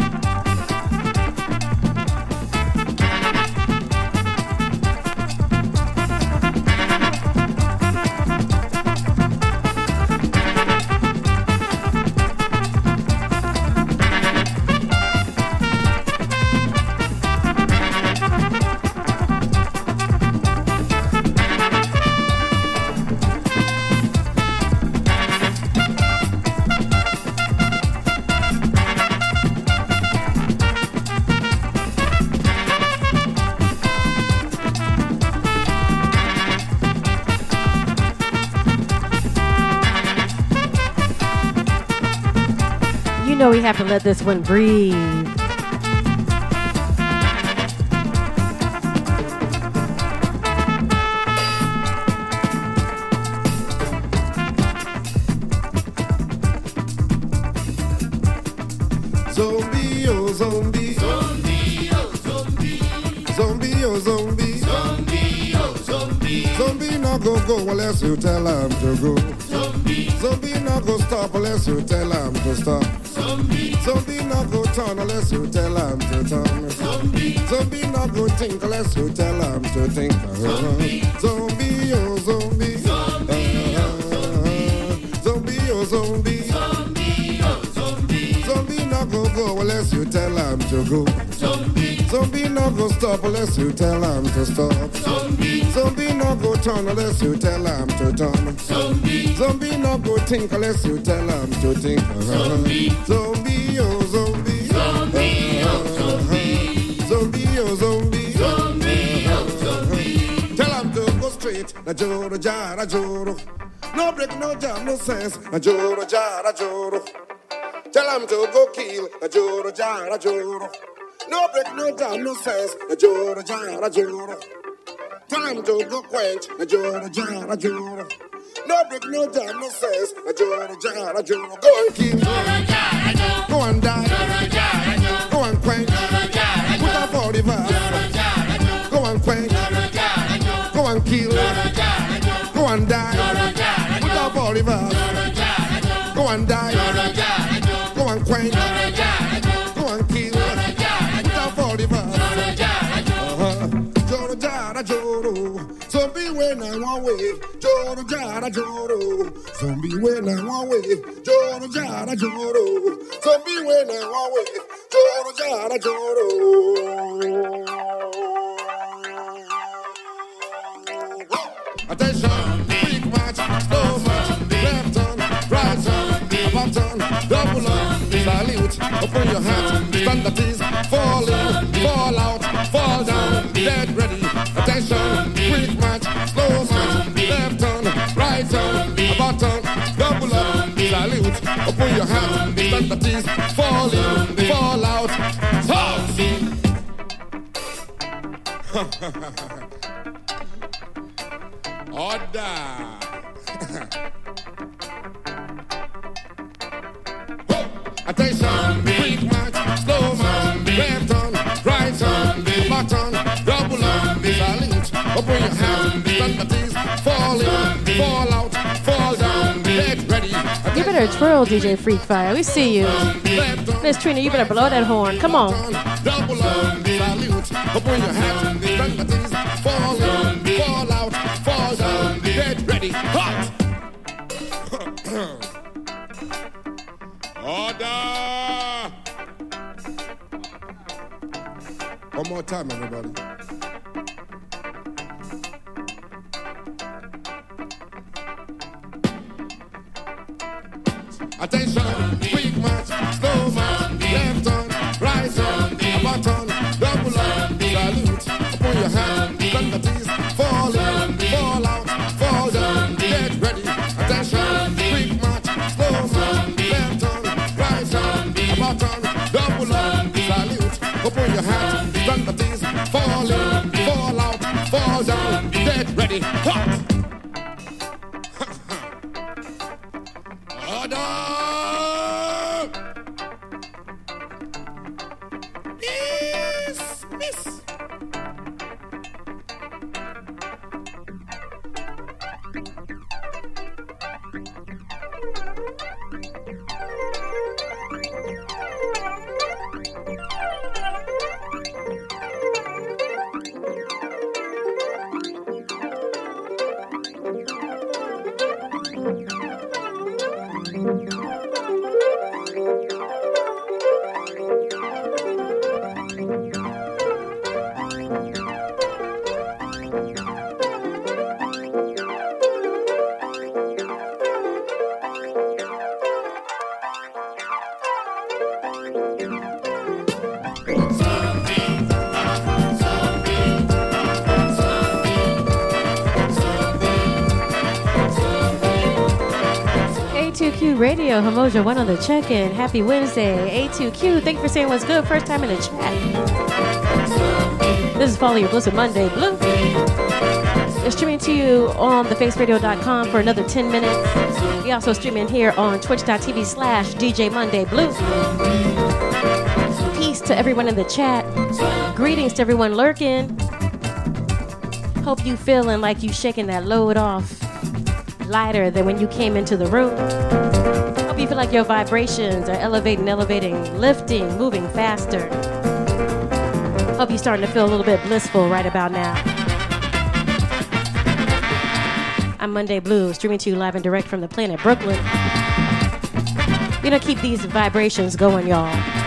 F: Have to let this one breathe.
T: Zombie, oh zombie. Zombie, oh zombie. Zombie, oh zombie. Zombie, oh zombie. Zombie not go go unless you tell him to go. Zombie. Zombie not go stop unless you tell him to stop. Zombie. Zombie not go turn unless you tell him to turn. Zombie. Zombie not go think unless you tell him to think. Zombie. Zombie, oh zombie. Zombie, oh zombie. Zombie, oh zombie. Zombie, oh zombie. Zombie not go go unless you tell him to go. Zombie. Zombie not go stop unless you tell him to stop. Zombie. Zombie not go turn unless you tell him to turn. Zombie. Zombie not go think unless you tell him to think. Zombie. Zombie, oh zombie. Zombie, oh zombie. Zombie, oh zombie. Zombie, oh zombie. Tell him to go straight. Na joro jara joro. No break, no jam, no sense. Na joro jara joro. Tell him to go kill. Na joro jara joro. No break, no jam, no sense. A joro, jara, joro. Time to go quench. A joro, jara, joro. No break, no jam, no sense. A joro, jara, joro. Go and keep. Joro, jara, joro. Go and die. Go and quench. Put up all the verse. Go and quench. Go and kill. Go and die. Put up all the verse. Go and die. Jara joro. Zombie when I want way. Joro jara joro. Zombie when I want way. Joro jara joro. Attention, quick march, slow march, left turn, right turn, about turn, double up, salute, open your hands, stand at ease, fall in, fall out, fall down, dead ready. Salute, open your hands, stand at ease, fall in, fall out, toss. <laughs> Order. <laughs> Attention, quick march, slow march, left turn, right turn, back turn, double up, salute, open your hands, stand at ease, fall in, fall out, fall down.
F: You better twirl, DJ Freak Fire. We see you. Miss Trina, you better blow that horn. Come on.
T: Order. One more time, everybody. Ready. Hot.
F: The check-in. Happy Wednesday. A2Q, thank you for saying what's good. First time in the chat. This is Follow Your Bliss Monday Blue. Streaming to you on thefaceradio.com for another 10 minutes. We also streaming here on twitch.tv slash DJ Monday Blue. Peace to everyone in the chat. Greetings to everyone lurking. Hope you feeling like you shaking that load off lighter than when you came into the room. Feel like your vibrations are elevating, elevating, lifting, moving faster. Hope you're starting to feel a little bit blissful right about now. I'm Monday Blue, streaming to you live and direct from the planet Brooklyn. You know, keep these vibrations going, y'all.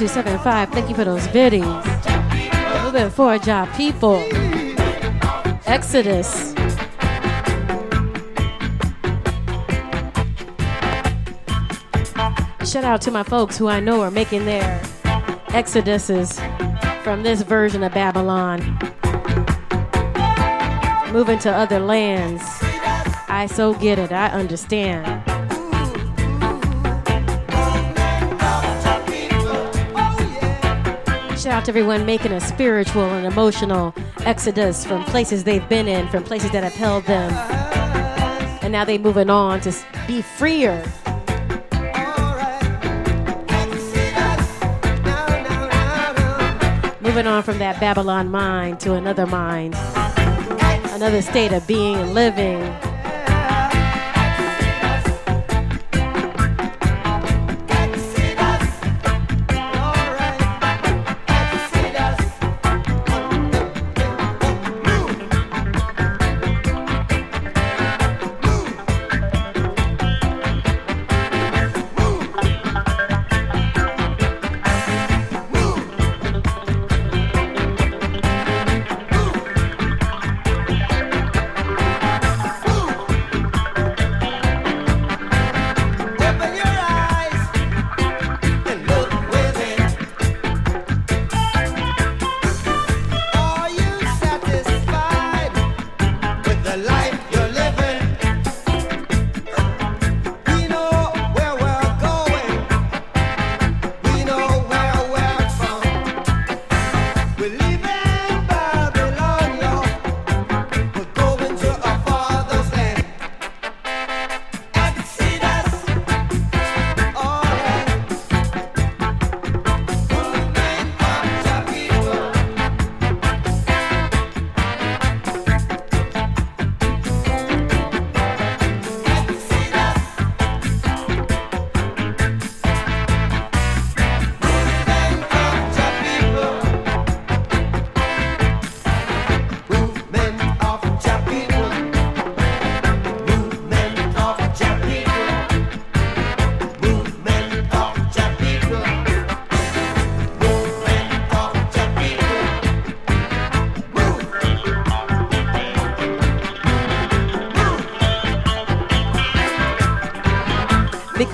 J: 1275. Thank you for those biddies. Moving forward, job people. Exodus. Shout out to my folks who I know are making their exoduses from this version of Babylon, moving to other lands. I so get it, I understand. Out to everyone making a spiritual and emotional exodus from places they've been in, from places that have held them. And now they're moving on to be freer. Moving on from that Babylon mind to another mind, another state of being and living.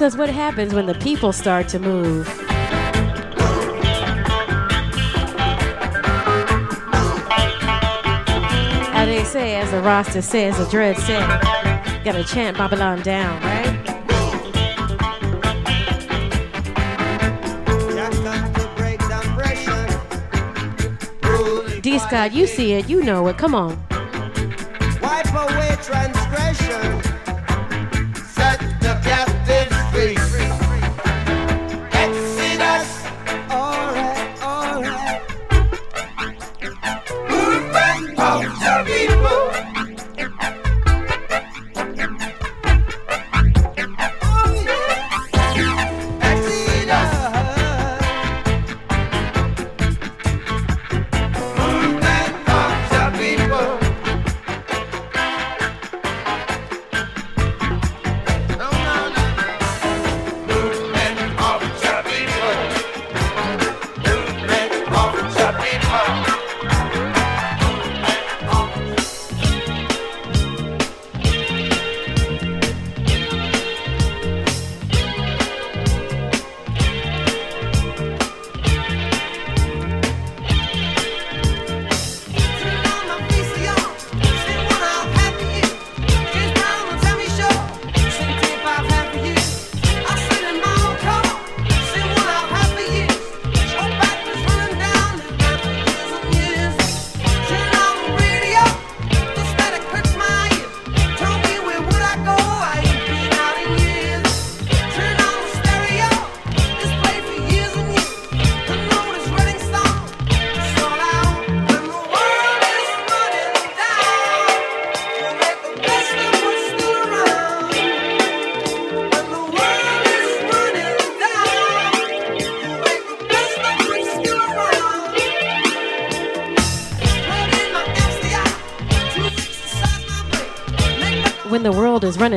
J: Because what happens when the people start to move? As they say, as the roster says, the dread said, gotta chant Babylon down, right? D Scott, you see it, you know it. Come on.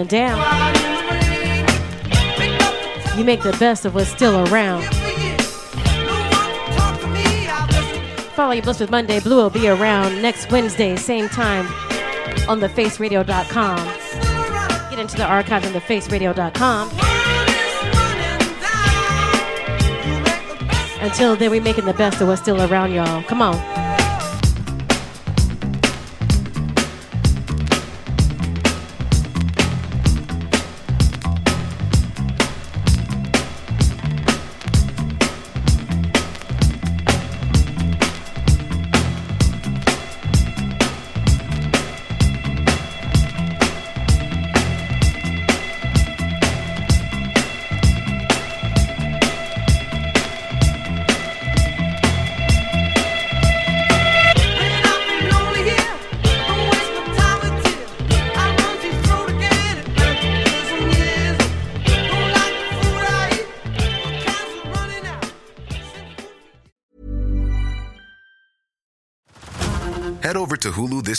J: down. You make the best of what's still around.
F: Follow your bliss with Monday. Blue will be around next Wednesday, same time, on thefaceradio.com. Get into the archives on thefaceradio.com. Until then, we're making the best of what's still around, y'all. Come on.